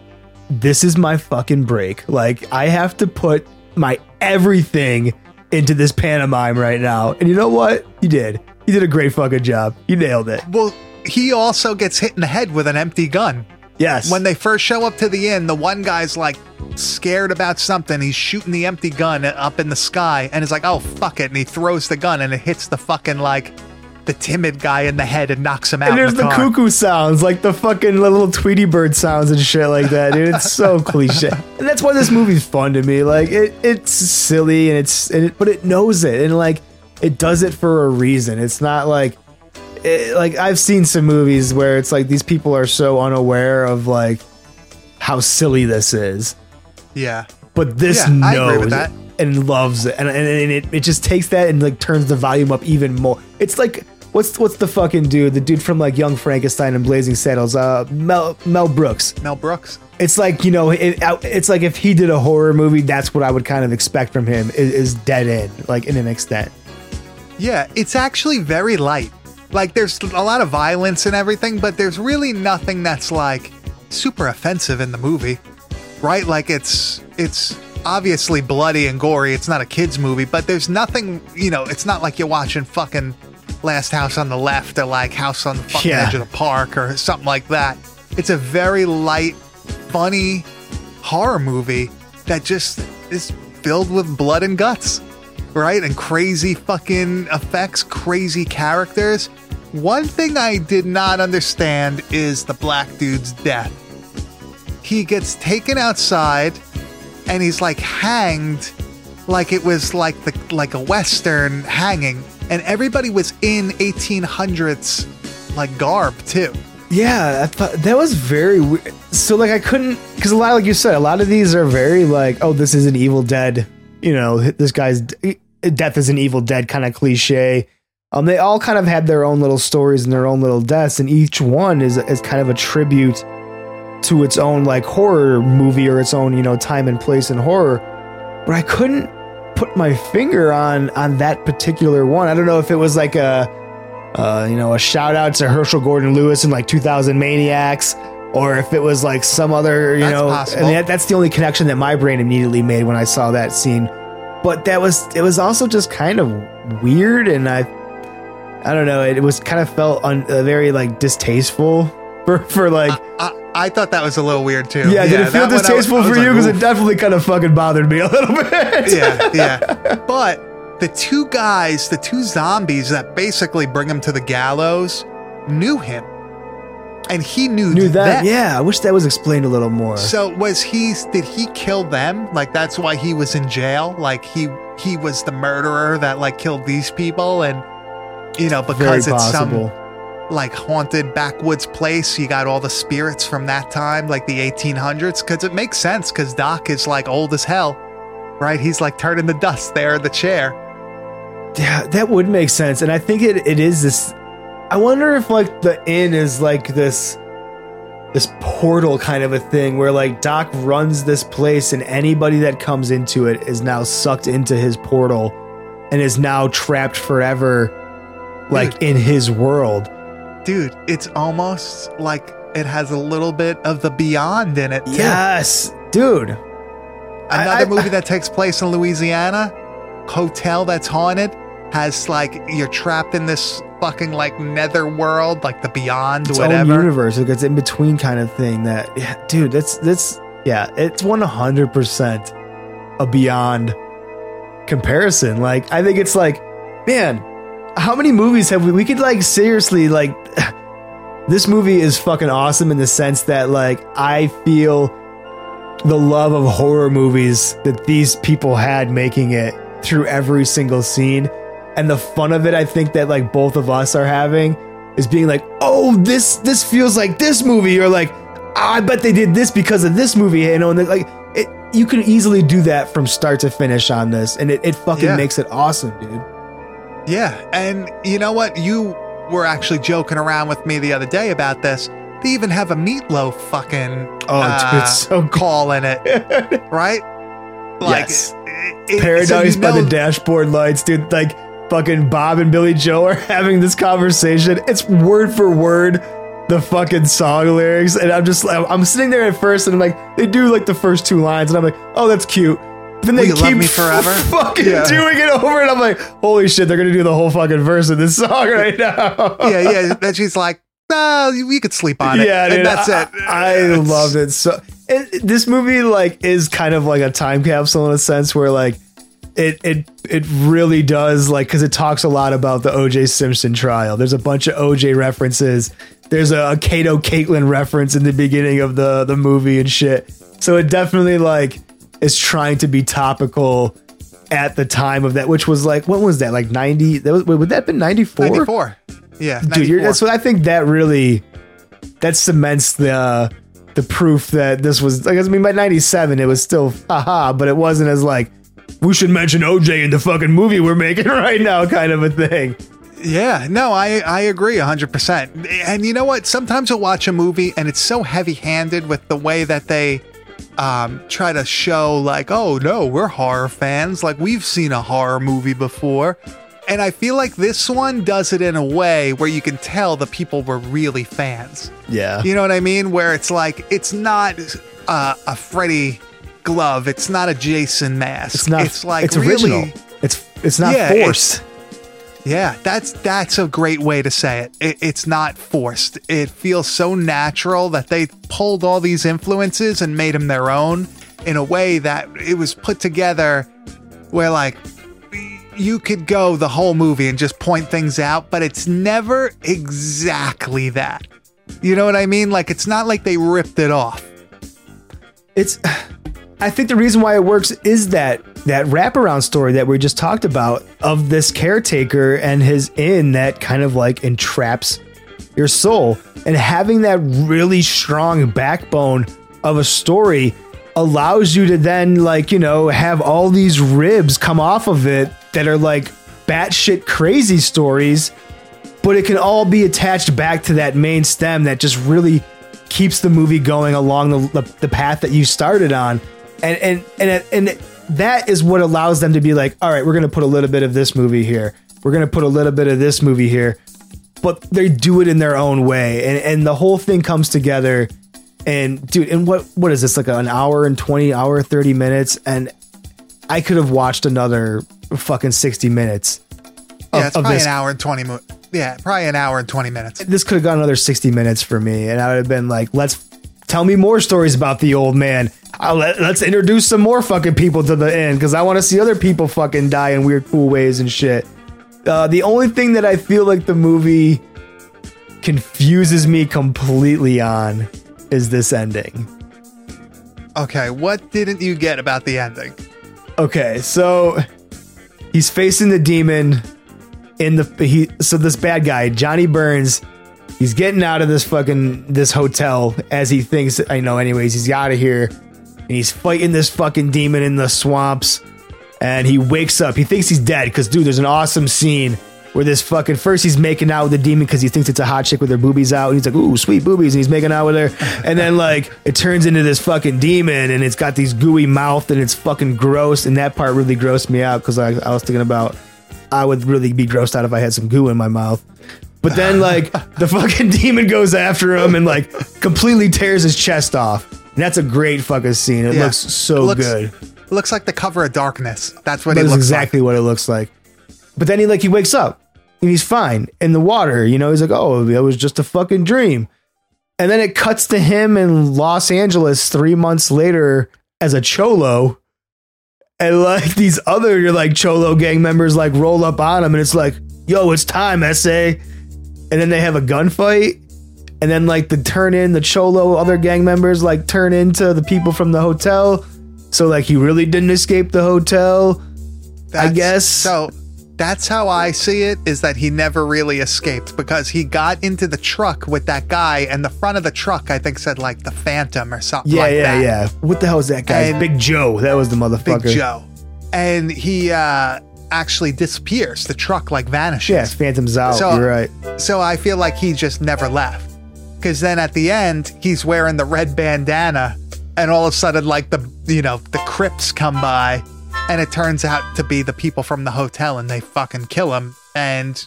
This is my fucking break. Like, I have to put my everything into this pantomime right now. And you know what? You did. You did a great fucking job. You nailed it. Well, he also gets hit in the head with an empty gun. Yes. When they first show up to the inn, the one guy's like scared about something. He's shooting the empty gun up in the sky and is like, oh, fuck it. And he throws the gun and it hits the fucking, like, the timid guy in the head and knocks him out. And there's the, car. cuckoo sounds, like the fucking little Tweety Bird sounds and shit like that, dude. It's so cliche, and that's why this movie's fun to me. Like it, it's silly and it's, and it, but it knows it, and like it does it for a reason. It's not like, it, like I've seen some movies where it's like these people are so unaware of like how silly this is, Yeah. but this Yeah, I agree with knows and loves it, and, and, and it, it just takes that and like turns the volume up even more. It's like what's what's the fucking dude, the dude from like Young Frankenstein and Blazing Saddles, uh, Mel Mel Brooks. Mel Brooks. It's like you know, it, it's like if he did a horror movie, that's what I would kind of expect from him. Is, is dead end, like in an extent. Yeah, it's actually very light. Like, there's a lot of violence and everything, but there's really nothing that's like super offensive in the movie, right? Like, it's it's obviously bloody and gory. It's not a kids movie, but there's nothing. You know, it's not like you're watching fucking Last House on the Left or like House on the fucking Yeah. edge of the park or something like that. It's a very light, funny horror movie that just is filled with blood and guts, right? And crazy fucking effects, crazy characters. One thing I did not understand is the black dude's death. He gets taken outside and he's like hanged like it was like the like a western hanging and everybody was in 1800s like garb too. Yeah, I thought that was very weird. So like I couldn't because a lot, like you said, a lot of these are very like, oh, this is an Evil Dead. You know, this guy's death is an Evil Dead kind of cliche. Um, they all kind of had their own little stories and their own little deaths, and each one is is kind of a tribute to its own like horror movie or its own you know time and place in horror. But I couldn't put my finger on on that particular one. I don't know if it was like a uh, you know, a shout out to Herschell Gordon Lewis in like 2000 Maniacs, or if it was like some other, you That's know, possible. and that, that's the only connection that my brain immediately made when I saw that scene. But that was, it was also just kind of weird, and I, I don't know. It, was kind of felt un, uh, very like distasteful for for like. I, I thought that was a little weird too. yeah, did it feel that one I was- distasteful was for you? Because "Oof." it definitely kind of fucking bothered me a little bit. yeah, yeah. But the two guys, the two zombies that basically bring him to the gallows, knew him, and he knew, Knew that. them. Yeah, I wish that was explained a little more. So was he? Did he kill them? Like that's why he was in jail. Like he he was the murderer that like killed these people, and you know Very because it's possible. some like haunted backwoods place. You got all the spirits from that time, like the 1800s. Because it makes sense. Because Doc is like old as hell, right? He's like turning the dust there in the chair. Yeah, that would make sense. And I think it, it is this I wonder if like the inn is like this this portal kind of a thing where like Doc runs this place and anybody that comes into it is now sucked into his portal and is now trapped forever like in his world. Dude, it's almost like it has a little bit of the beyond in it. Too. Yes, dude. Another I- movie that takes place in Louisiana, hotel that's haunted, has like you're trapped in this fucking like nether world, like the beyond, Its own whatever. universe, like it's in between kind of thing that yeah, dude, that's that's yeah, it's 100% a beyond comparison. Like I think it's like man, how many movies have we we could like seriously like this movie is fucking awesome in the sense that like I feel the love of horror movies that these people had making it through every single scene. And the fun of it I think that like both of us are having is being like oh this this feels like this movie. Or like "Ah, I bet they did this because of this movie you know and like it you can easily do that from start to finish on this. And it, it fucking Yeah. makes it awesome dude Yeah, and you know what? You were actually joking around with me the other day about this. They even have a meatloaf fucking Oh, dude, uh, it's so good. call in it, right? Like Yes. it- it- Paradise so by know- the dashboard lights, dude. Like fucking Bob and Billy Joe are having this conversation. It's word for word the fucking song lyrics, and I'm just I'm sitting there at first, and I'm like, they do like the first two lines, and I'm like, oh, that's cute. Then Will they love keep me forever? fucking Yeah. doing it over, and I'm like, holy shit, they're gonna do the whole fucking verse of this song right now. yeah, yeah. Then she's like, "Ah, you, you could sleep on it." Yeah, and dude, that's I, it. I It's- loved it so. And this movie like is kind of like a time capsule in a sense where like it it it really does like because it talks a lot about the O.J. Simpson trial. There's a bunch of O.J. references. There's a, a Kato Kaelin reference in the beginning of the the movie and shit. So it definitely like is trying to be topical at the time of that, which was like what was that like ninety? That was, would that have been ninety four? 94. Yeah, dude. You're, that's what I think. That really that cements the the proof that this was like. I mean, by '97, it was still haha, but it wasn't as like we should mention OJ in the fucking movie we're making right now, kind of a thing. Yeah, no, I I agree 100%. And you know what? Sometimes you'll watch a movie and it's so heavy-handed with the way that they um try to show like, "Oh, no, we're horror fans. Like we've seen a horror movie before." And I feel like this one does it in a way where you can tell the people were really fans. Yeah, You know what I mean? Where it's like it's not uh, a Freddy glove, it's not a Jason mask. it's not. It's like it's really- original. It's it's not Yeah, it's- forced. Yeah, that's that's a great way to say it. it. It's not forced. It feels so natural that they pulled all these influences and made them their own in a way that it was put together where like you could go the whole movie and just point things out, but it's never exactly that. You know what I mean? Like it's not like they ripped it off. it's I think the reason why it works is that that wraparound story that we just talked about of this caretaker and his inn that kind of like entraps your soul. And having that really strong backbone of a story allows you to then like you know have all these ribs come off of it that are like batshit crazy stories but it can all be attached back to that main stem that just really keeps the movie going along the, the, the path that you started on and and and and that is what allows them to be like all right we're gonna put a little bit of this movie here. We're gonna put a little bit of this movie here. But they do it in their own way. And and the whole thing comes together and dude and what what is this like an hour and 20 hour 30 minutes? And i could have watched another fucking 60 minutes Yeah, of- it's of probably this. an hour and 20 mo- Yeah, probably an hour and 20 minutes. This could have gone another 60 minutes for me, and I would have been like, let's tell me more stories about the old man. I'll let, let's introduce some more fucking people to the end because I want to see other people fucking die in weird, cool ways and shit. Uh, the only thing that I feel like the movie confuses me completely on is this ending. Okay, what didn't you get about the ending? Okay, so he's facing the demon in the he so this bad guy, Johnny Burns, he's getting out of this fucking this hotel as he thinks I know anyways, he's out of here. And he's fighting this fucking demon in the swamps. And he wakes up. He thinks he's dead because dude, there's an awesome scene where this fucking first he's making out with the demon because he thinks it's a hot chick with her boobies out, and he's like, "Ooh, sweet boobies," and he's making out with her, and then like it turns into this fucking demon, and it's got these gooey mouth, and it's fucking gross, and that part really grossed me out because I, I was thinking about I would really be grossed out if I had some goo in my mouth. But then like the fucking demon goes after him and like completely tears his chest off. And that's a great fucking scene. It Yeah. looks so Looks- good. It looks like the cover of Darkness. That's what he That's looks exactly what it looks like. But then he like he wakes up and he's fine in the water. You know, he's like, oh, it was just a fucking dream. And then it cuts to him in Los Angeles three months later as a cholo. And like these other like cholo gang members like roll up on him and it's like, yo, it's time, SA. And then they have a gunfight. And then like the turn in the cholo other gang members like turn into the people from the hotel. So like he really didn't escape the hotel. That's- guess. so. That's how I see it. Is that he never really escaped because he got into the truck with that guy, and the front of the truck I think said like the Phantom or something. Yeah, like yeah, that. yeah. What the hell is that guy? And- Big Joe. That was the motherfucker. Big Joe, and he uh actually disappears. The truck like vanishes. Yeah, Phantom's out. So- You're right. So I feel like he just never left. Because then at the end, he's wearing the red bandana, and all of a sudden, like the you know the Crips come by, and it turns out to be the people from the hotel, and they fucking kill him. And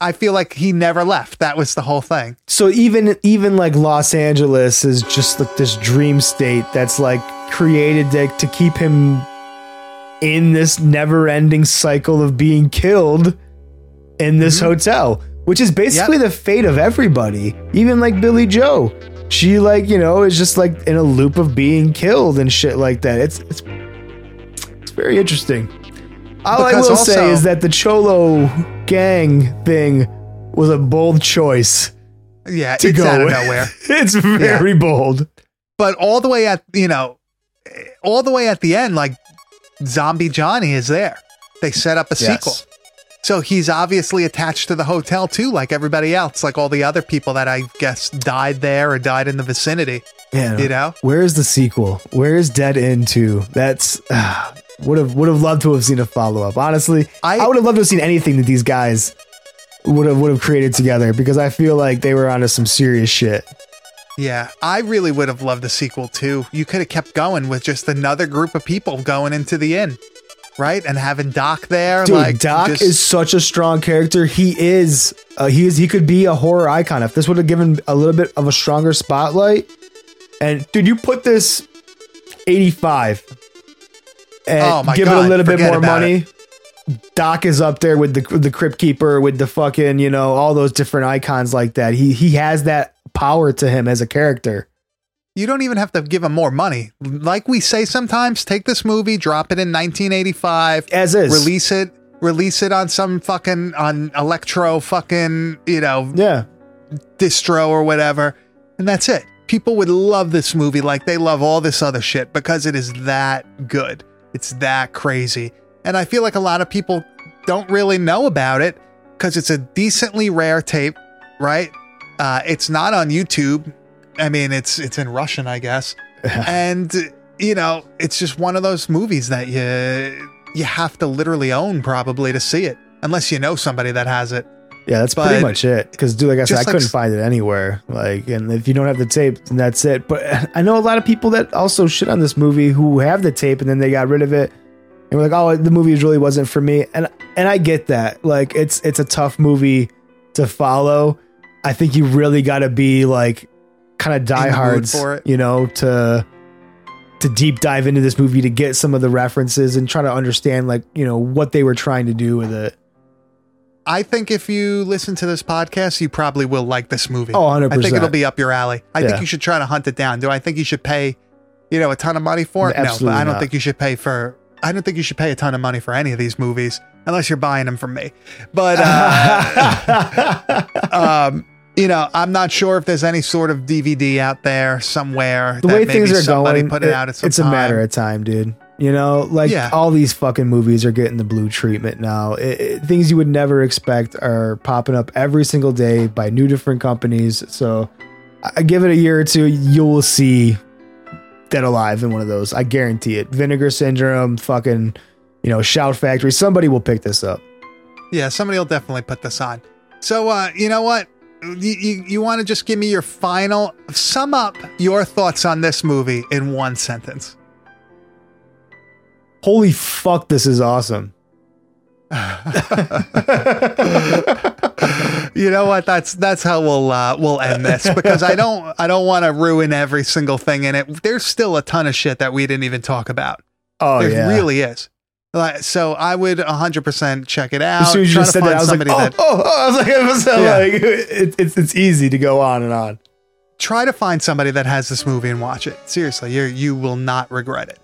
I feel like he never left. That was the whole thing. So even even like Los Angeles is just like this dream state that's like created to, to keep him in this never-ending cycle of being killed in this mm-hmm. hotel, which is basically the fate of everybody. Even like Billy Joe. She like, you know, is just like in a loop of being killed and shit like that. It's it's it's very interesting. All Because I will say is that the Cholo gang thing was a bold choice Yeah, to go out of nowhere. it's very bold. But all the way at you know, all the way at the end, like Zombie Johnny is there. They set up a Yes. sequel. So he's obviously attached to the hotel too, like everybody else, like all the other people that I guess died there or died in the vicinity. Yeah, You know? where is the sequel? Where is Dead End Two? That's uh, would have would have loved to have seen a follow up. Honestly, I, I- would have loved to have seen anything that these guys would have would have created together because I feel like they were onto some serious shit. Yeah, I really would have loved a sequel too. You could have kept going with just another group of people going into the inn, right? And having Doc there. Dude, like Doc just- is such a strong character. He is uh, he is he could be a horror icon if this would have given a little bit of a stronger spotlight. And dude, you put this 85 and Oh my give it God, a little bit more money. Doc is up there with the the Crypt Keeper, with the fucking, you know, all those different icons like that. He he has that power to him as a character. You don't even have to give him more money. Like we say sometimes, take this movie, drop it in 1985, As is. release it, release it on some fucking on electro fucking, you know, Yeah. distro or whatever, and that's it. People would love this movie like they love all this other shit because it is that good. It's that crazy. And I feel like a lot of people don't really know about it because it's a decently rare tape, right? Uh, it's not on YouTube. I mean, it's it's in Russian, I guess. and you know, it's just one of those movies that you you have to literally own probably to see it, unless you know somebody that has it. Yeah, that's But- pretty much it. Because, dude, like I said, I like couldn't find it anywhere. Like, and if you don't have the tape, then that's it. But I know a lot of people that also shit on this movie who have the tape and then they got rid of it, and were like, "Oh, the movie really wasn't for me." And and I get that. Like, it's it's a tough movie to follow. I think you really got to be like kind of diehards for it. you know, to to deep dive into this movie to get some of the references and try to understand like you know what they were trying to do with it. I think if you listen to this podcast, you probably will like this movie. Oh, 100%. I think it'll be up your alley. I Yeah. think you should try to hunt it down. Do I think you should pay, you know, a ton of money for it? no, but I don't not. think you should pay for. I don't think you should pay a ton of money for any of these movies unless you're buying them from me. But uh, um, you know, I'm not sure if there's any sort of DVD out there somewhere. the that way maybe things are going, put it, it- out at some it's a matter of time, dude. You know, like Yeah. all these fucking movies are getting the blue treatment now. It, it- things you would never expect are popping up every single day by new different companies. So I give it a year or two, you will see Dead Alive in one of those. I guarantee it. Vinegar Syndrome, fucking, you know, Shout Factory. Somebody will pick this up. Yeah, somebody will definitely put this on. So, uh, you know what? You, you, you want to just give me your final sum up your thoughts on this movie in one sentence. Holy fuck, this is awesome. You know what? That's that's how we'll uh, we'll end this because I don't I don't want to ruin every single thing in it. There's still a ton of shit that we didn't even talk about. Oh, there yeah. really is. Like, so I would 100% check it out. As soon as you just said that, I was like, oh, that- oh, oh, I was like, was so Yeah. like, it, it's, it's easy to go on and on. try to find somebody that has this movie and watch it. Seriously, you you will not regret it.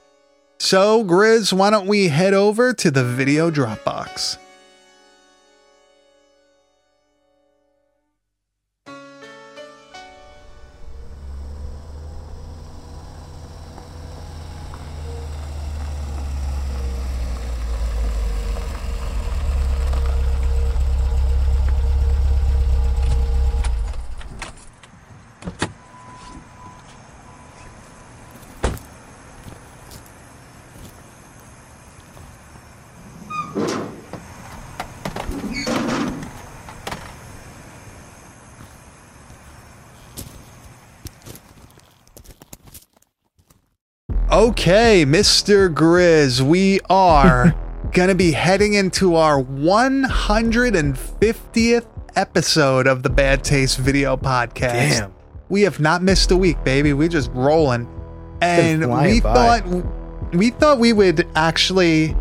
So, Grizz, why don't we head over to the video Dropbox? Okay, Mr. Grizz, we are going to be heading into our 150th episode of the Bad Taste Video Podcast. Damn. We have not missed a week, baby. We're just rolling. And we by. thought we thought we would actually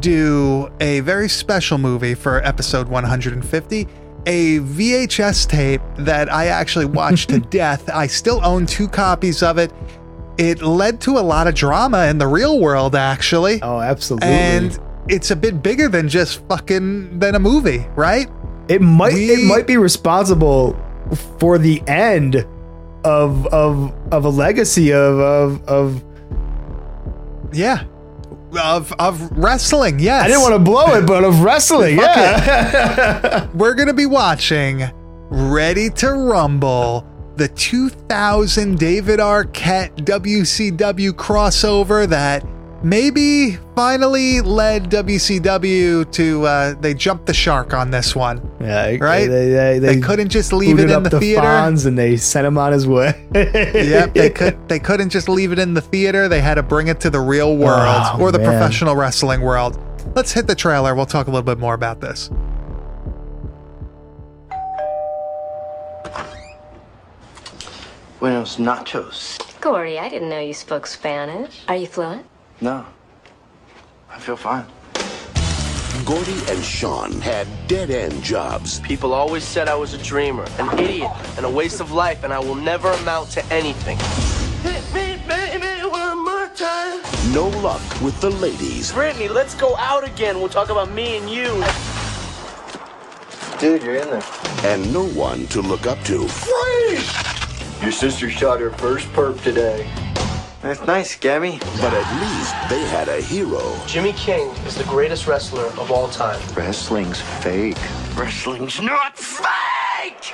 do a very special movie for episode 150 a VHS tape that I actually watched to death. I still own two copies of it. It led to a lot of drama in the real world, actually. Oh, absolutely. And it's a bit bigger than just fucking than a movie, right? it might we- it might be responsible for the end of of of a legacy of of of Yeah. Of of wrestling, yes. I didn't want to blow it, but of wrestling, yeah. We're gonna be watching Ready to Rumble, the 2000 David Arquette WCW crossover that maybe finally led WCW to uh, they jumped the shark on this one. yeah, Right? They, they, They couldn't just leave it in up the theater. Fonz and they sent him on his way. yep, they could they couldn't just leave it in the theater. They had to bring it to the real world Oh, or the man. professional wrestling world. Let's hit the trailer. We'll talk a little bit more about this. Buenos nachos. Corey, I didn't know you spoke Spanish. Are you fluent? No. I feel fine. Gordy and Sean had dead end jobs. People always said I was a dreamer, an idiot, and a waste of life, and I will never amount to anything. Hit me, baby, one more time. No luck with the ladies. Brittany, let's go out again. We'll talk about me and you. Dude, you're in there. And no one to look up to. Your sister shot her first perp today. That's nice, Gabby. But at least they had a hero. Jimmy King is the greatest wrestler of all time. Wrestling's fake. Wrestling's not fake!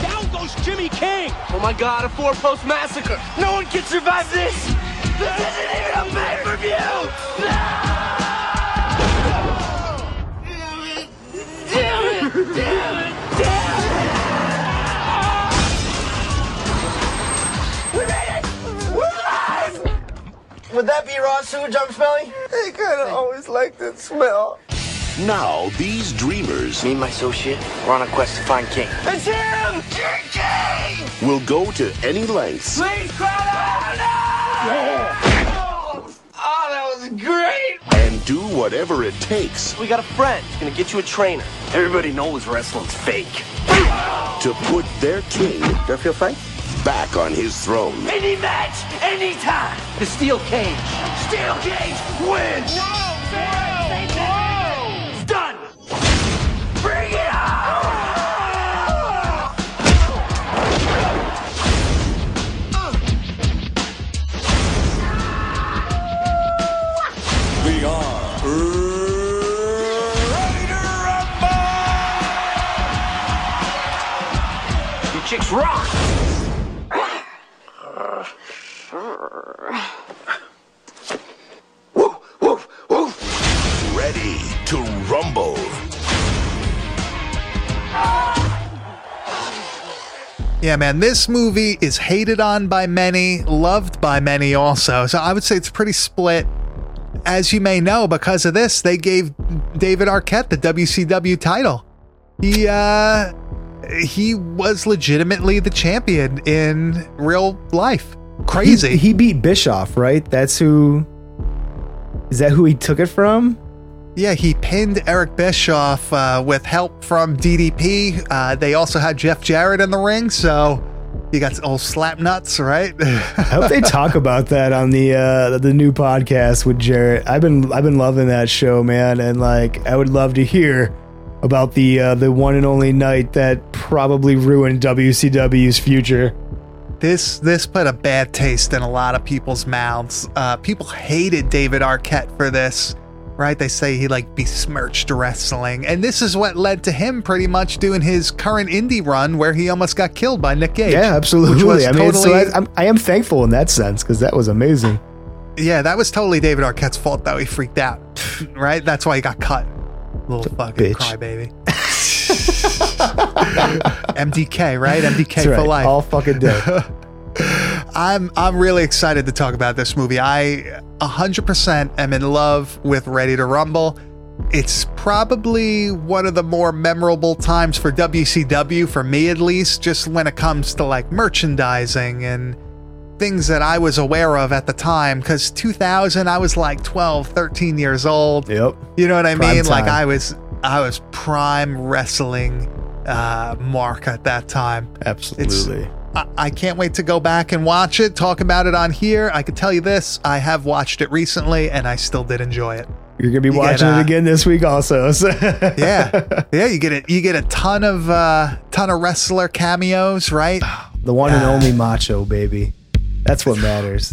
Down goes Jimmy King! Oh my god, a four post massacre! No one can survive this! This isn't even a pay-per-view! Damn it! Damn it! Damn it! Would that be raw sewage I'm smelling? I kinda always like that smell. Now these dreamers Me and my associate, we're on a quest to find King. It's him! King! will go to any lengths Please cry out! No! Oh, that was great! and and do whatever it takes We got a friend. He's gonna get you a trainer. Everybody knows wrestling's fake. to put their king Do I feel fine? Back on his throne. Any match, anytime. The steel cage. Steel cage wins. It's done. Bring it on. We are ready to You chicks rock. ready to rumble. Yeah, man, this movie is hated on by many, loved by many also. So I would say it's pretty split. As you may know, because of this, they gave David Arquette the WCW title. He uh he was legitimately the champion in real life. Crazy. He, he beat Bischoff, right? That's who. Is that who he took it from? Yeah, he pinned Eric Bischoff uh, with help from DDP. Uh, they also had Jeff Jarrett in the ring, so you got old slap nuts, right? I hope they talk about that on the uh, the new podcast with Jarrett. I've been I've been loving that show, man, and like I would love to hear about the uh, the one and only night that probably ruined WCW's future. This this put a bad taste in a lot of people's mouths. Uh, people hated David Arquette for this, right? They say he like besmirched wrestling, and this is what led to him pretty much doing his current indie run, where he almost got killed by Nick Gage. Yeah, absolutely. I mean, so totally- I, I'm, I am thankful in that sense because that was amazing. Yeah, that was totally David Arquette's fault though. He freaked out, right? That's why he got cut. Little fucking bitch. crybaby. MDK, right? MDK That's for right, life. all fucking day. I'm I'm really excited to talk about this movie. I 100% am in love with Ready to Rumble. It's probably one of the more memorable times for WCW for me at least, just when it comes to like merchandising and things that I was aware of at the time cuz 2000 I was like 12, 13 years old. Yep. You know what I Prime mean? Like. I was I was prime wrestling uh mark at that time. Absolutely. I, I can't wait to go back and watch it, talk about it on here. I can tell you this, I have watched it recently and I still did enjoy it. You're gonna be You get, watching uh, it again this week, also. so- Yeah. yeah, you get it you get a ton of uh ton of wrestler cameos, right? the one and Uh, only Macho, baby. That's what matters.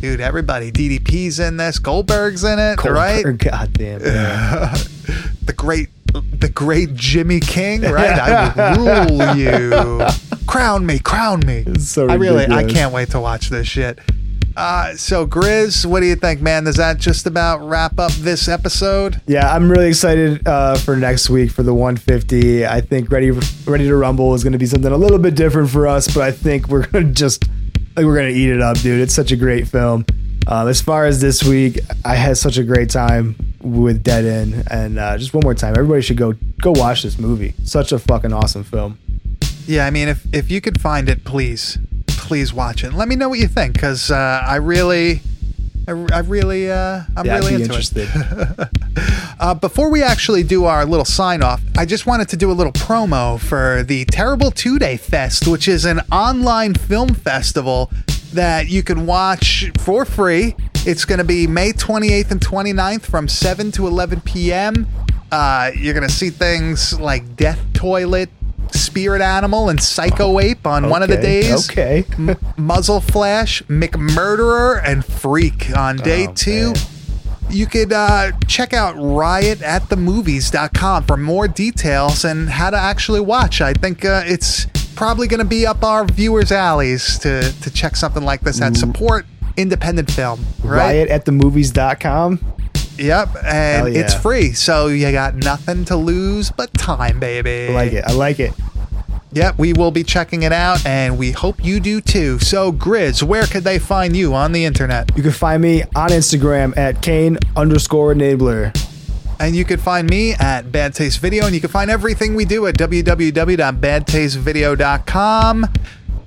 Dude, everybody. DDP's in this, Goldberg's in it, right? Goldberg, God damn. The great the great Jimmy King, right? I will rule you. Crown me, crown me. so I really I can't wait to watch this shit. Uh, so Grizz, what do you think, man? Does that just about wrap up this episode? Yeah, I'm really excited uh, for next week for the 150. I think Ready Ready to Rumble is going to be something a little bit different for us, but I think we're going to just like we're going to eat it up, dude. It's such a great film. Um, as far as this week, I had such a great time with Dead End, and uh, just one more time, everybody should go go watch this movie. Such a fucking awesome film. Yeah, I mean, if if you could find it, please, please watch it. Let me know what you think, because uh, I really, I, I really, uh, I'm Yeah, really into interested. it. uh, before we actually do our little sign off, I just wanted to do a little promo for the Terrible Two Day Fest, which is an online film festival that you can watch for free. It's going to be May 28th and 29th from 7 to 11 p.m. Uh, you're going to see things like Death Toilet, Spirit Animal, and Psycho Ape on one of the days. Okay. M- Muzzle Flash, McMurderer, and Freak on day Oh, two. man. You could uh, check out riotatthemovies.com for more details and how to actually watch. I think uh, it's probably going to be up our viewers' alleys to, to check something like this and mm. support independent film, right? Riot at the movies.com. Yep, Hell and yeah. it's free, so you got nothing to lose but time, baby. I like it. I like it. Yep, we will be checking it out, and we hope you do too. So, Grizz, where could they find you on the internet? You can find me on Instagram at Kane underscore enabler. And you can find me at Bad Taste Video, and you can find everything we do at www.badtastevideo.com.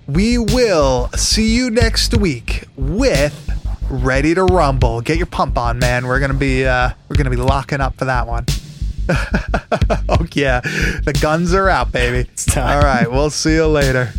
We will see you next week with ready to rumble. Get your pump on, man. We're gonna be uh, we're gonna be locking up for that one. oh yeah, the guns are out, baby. All right, we'll see you later.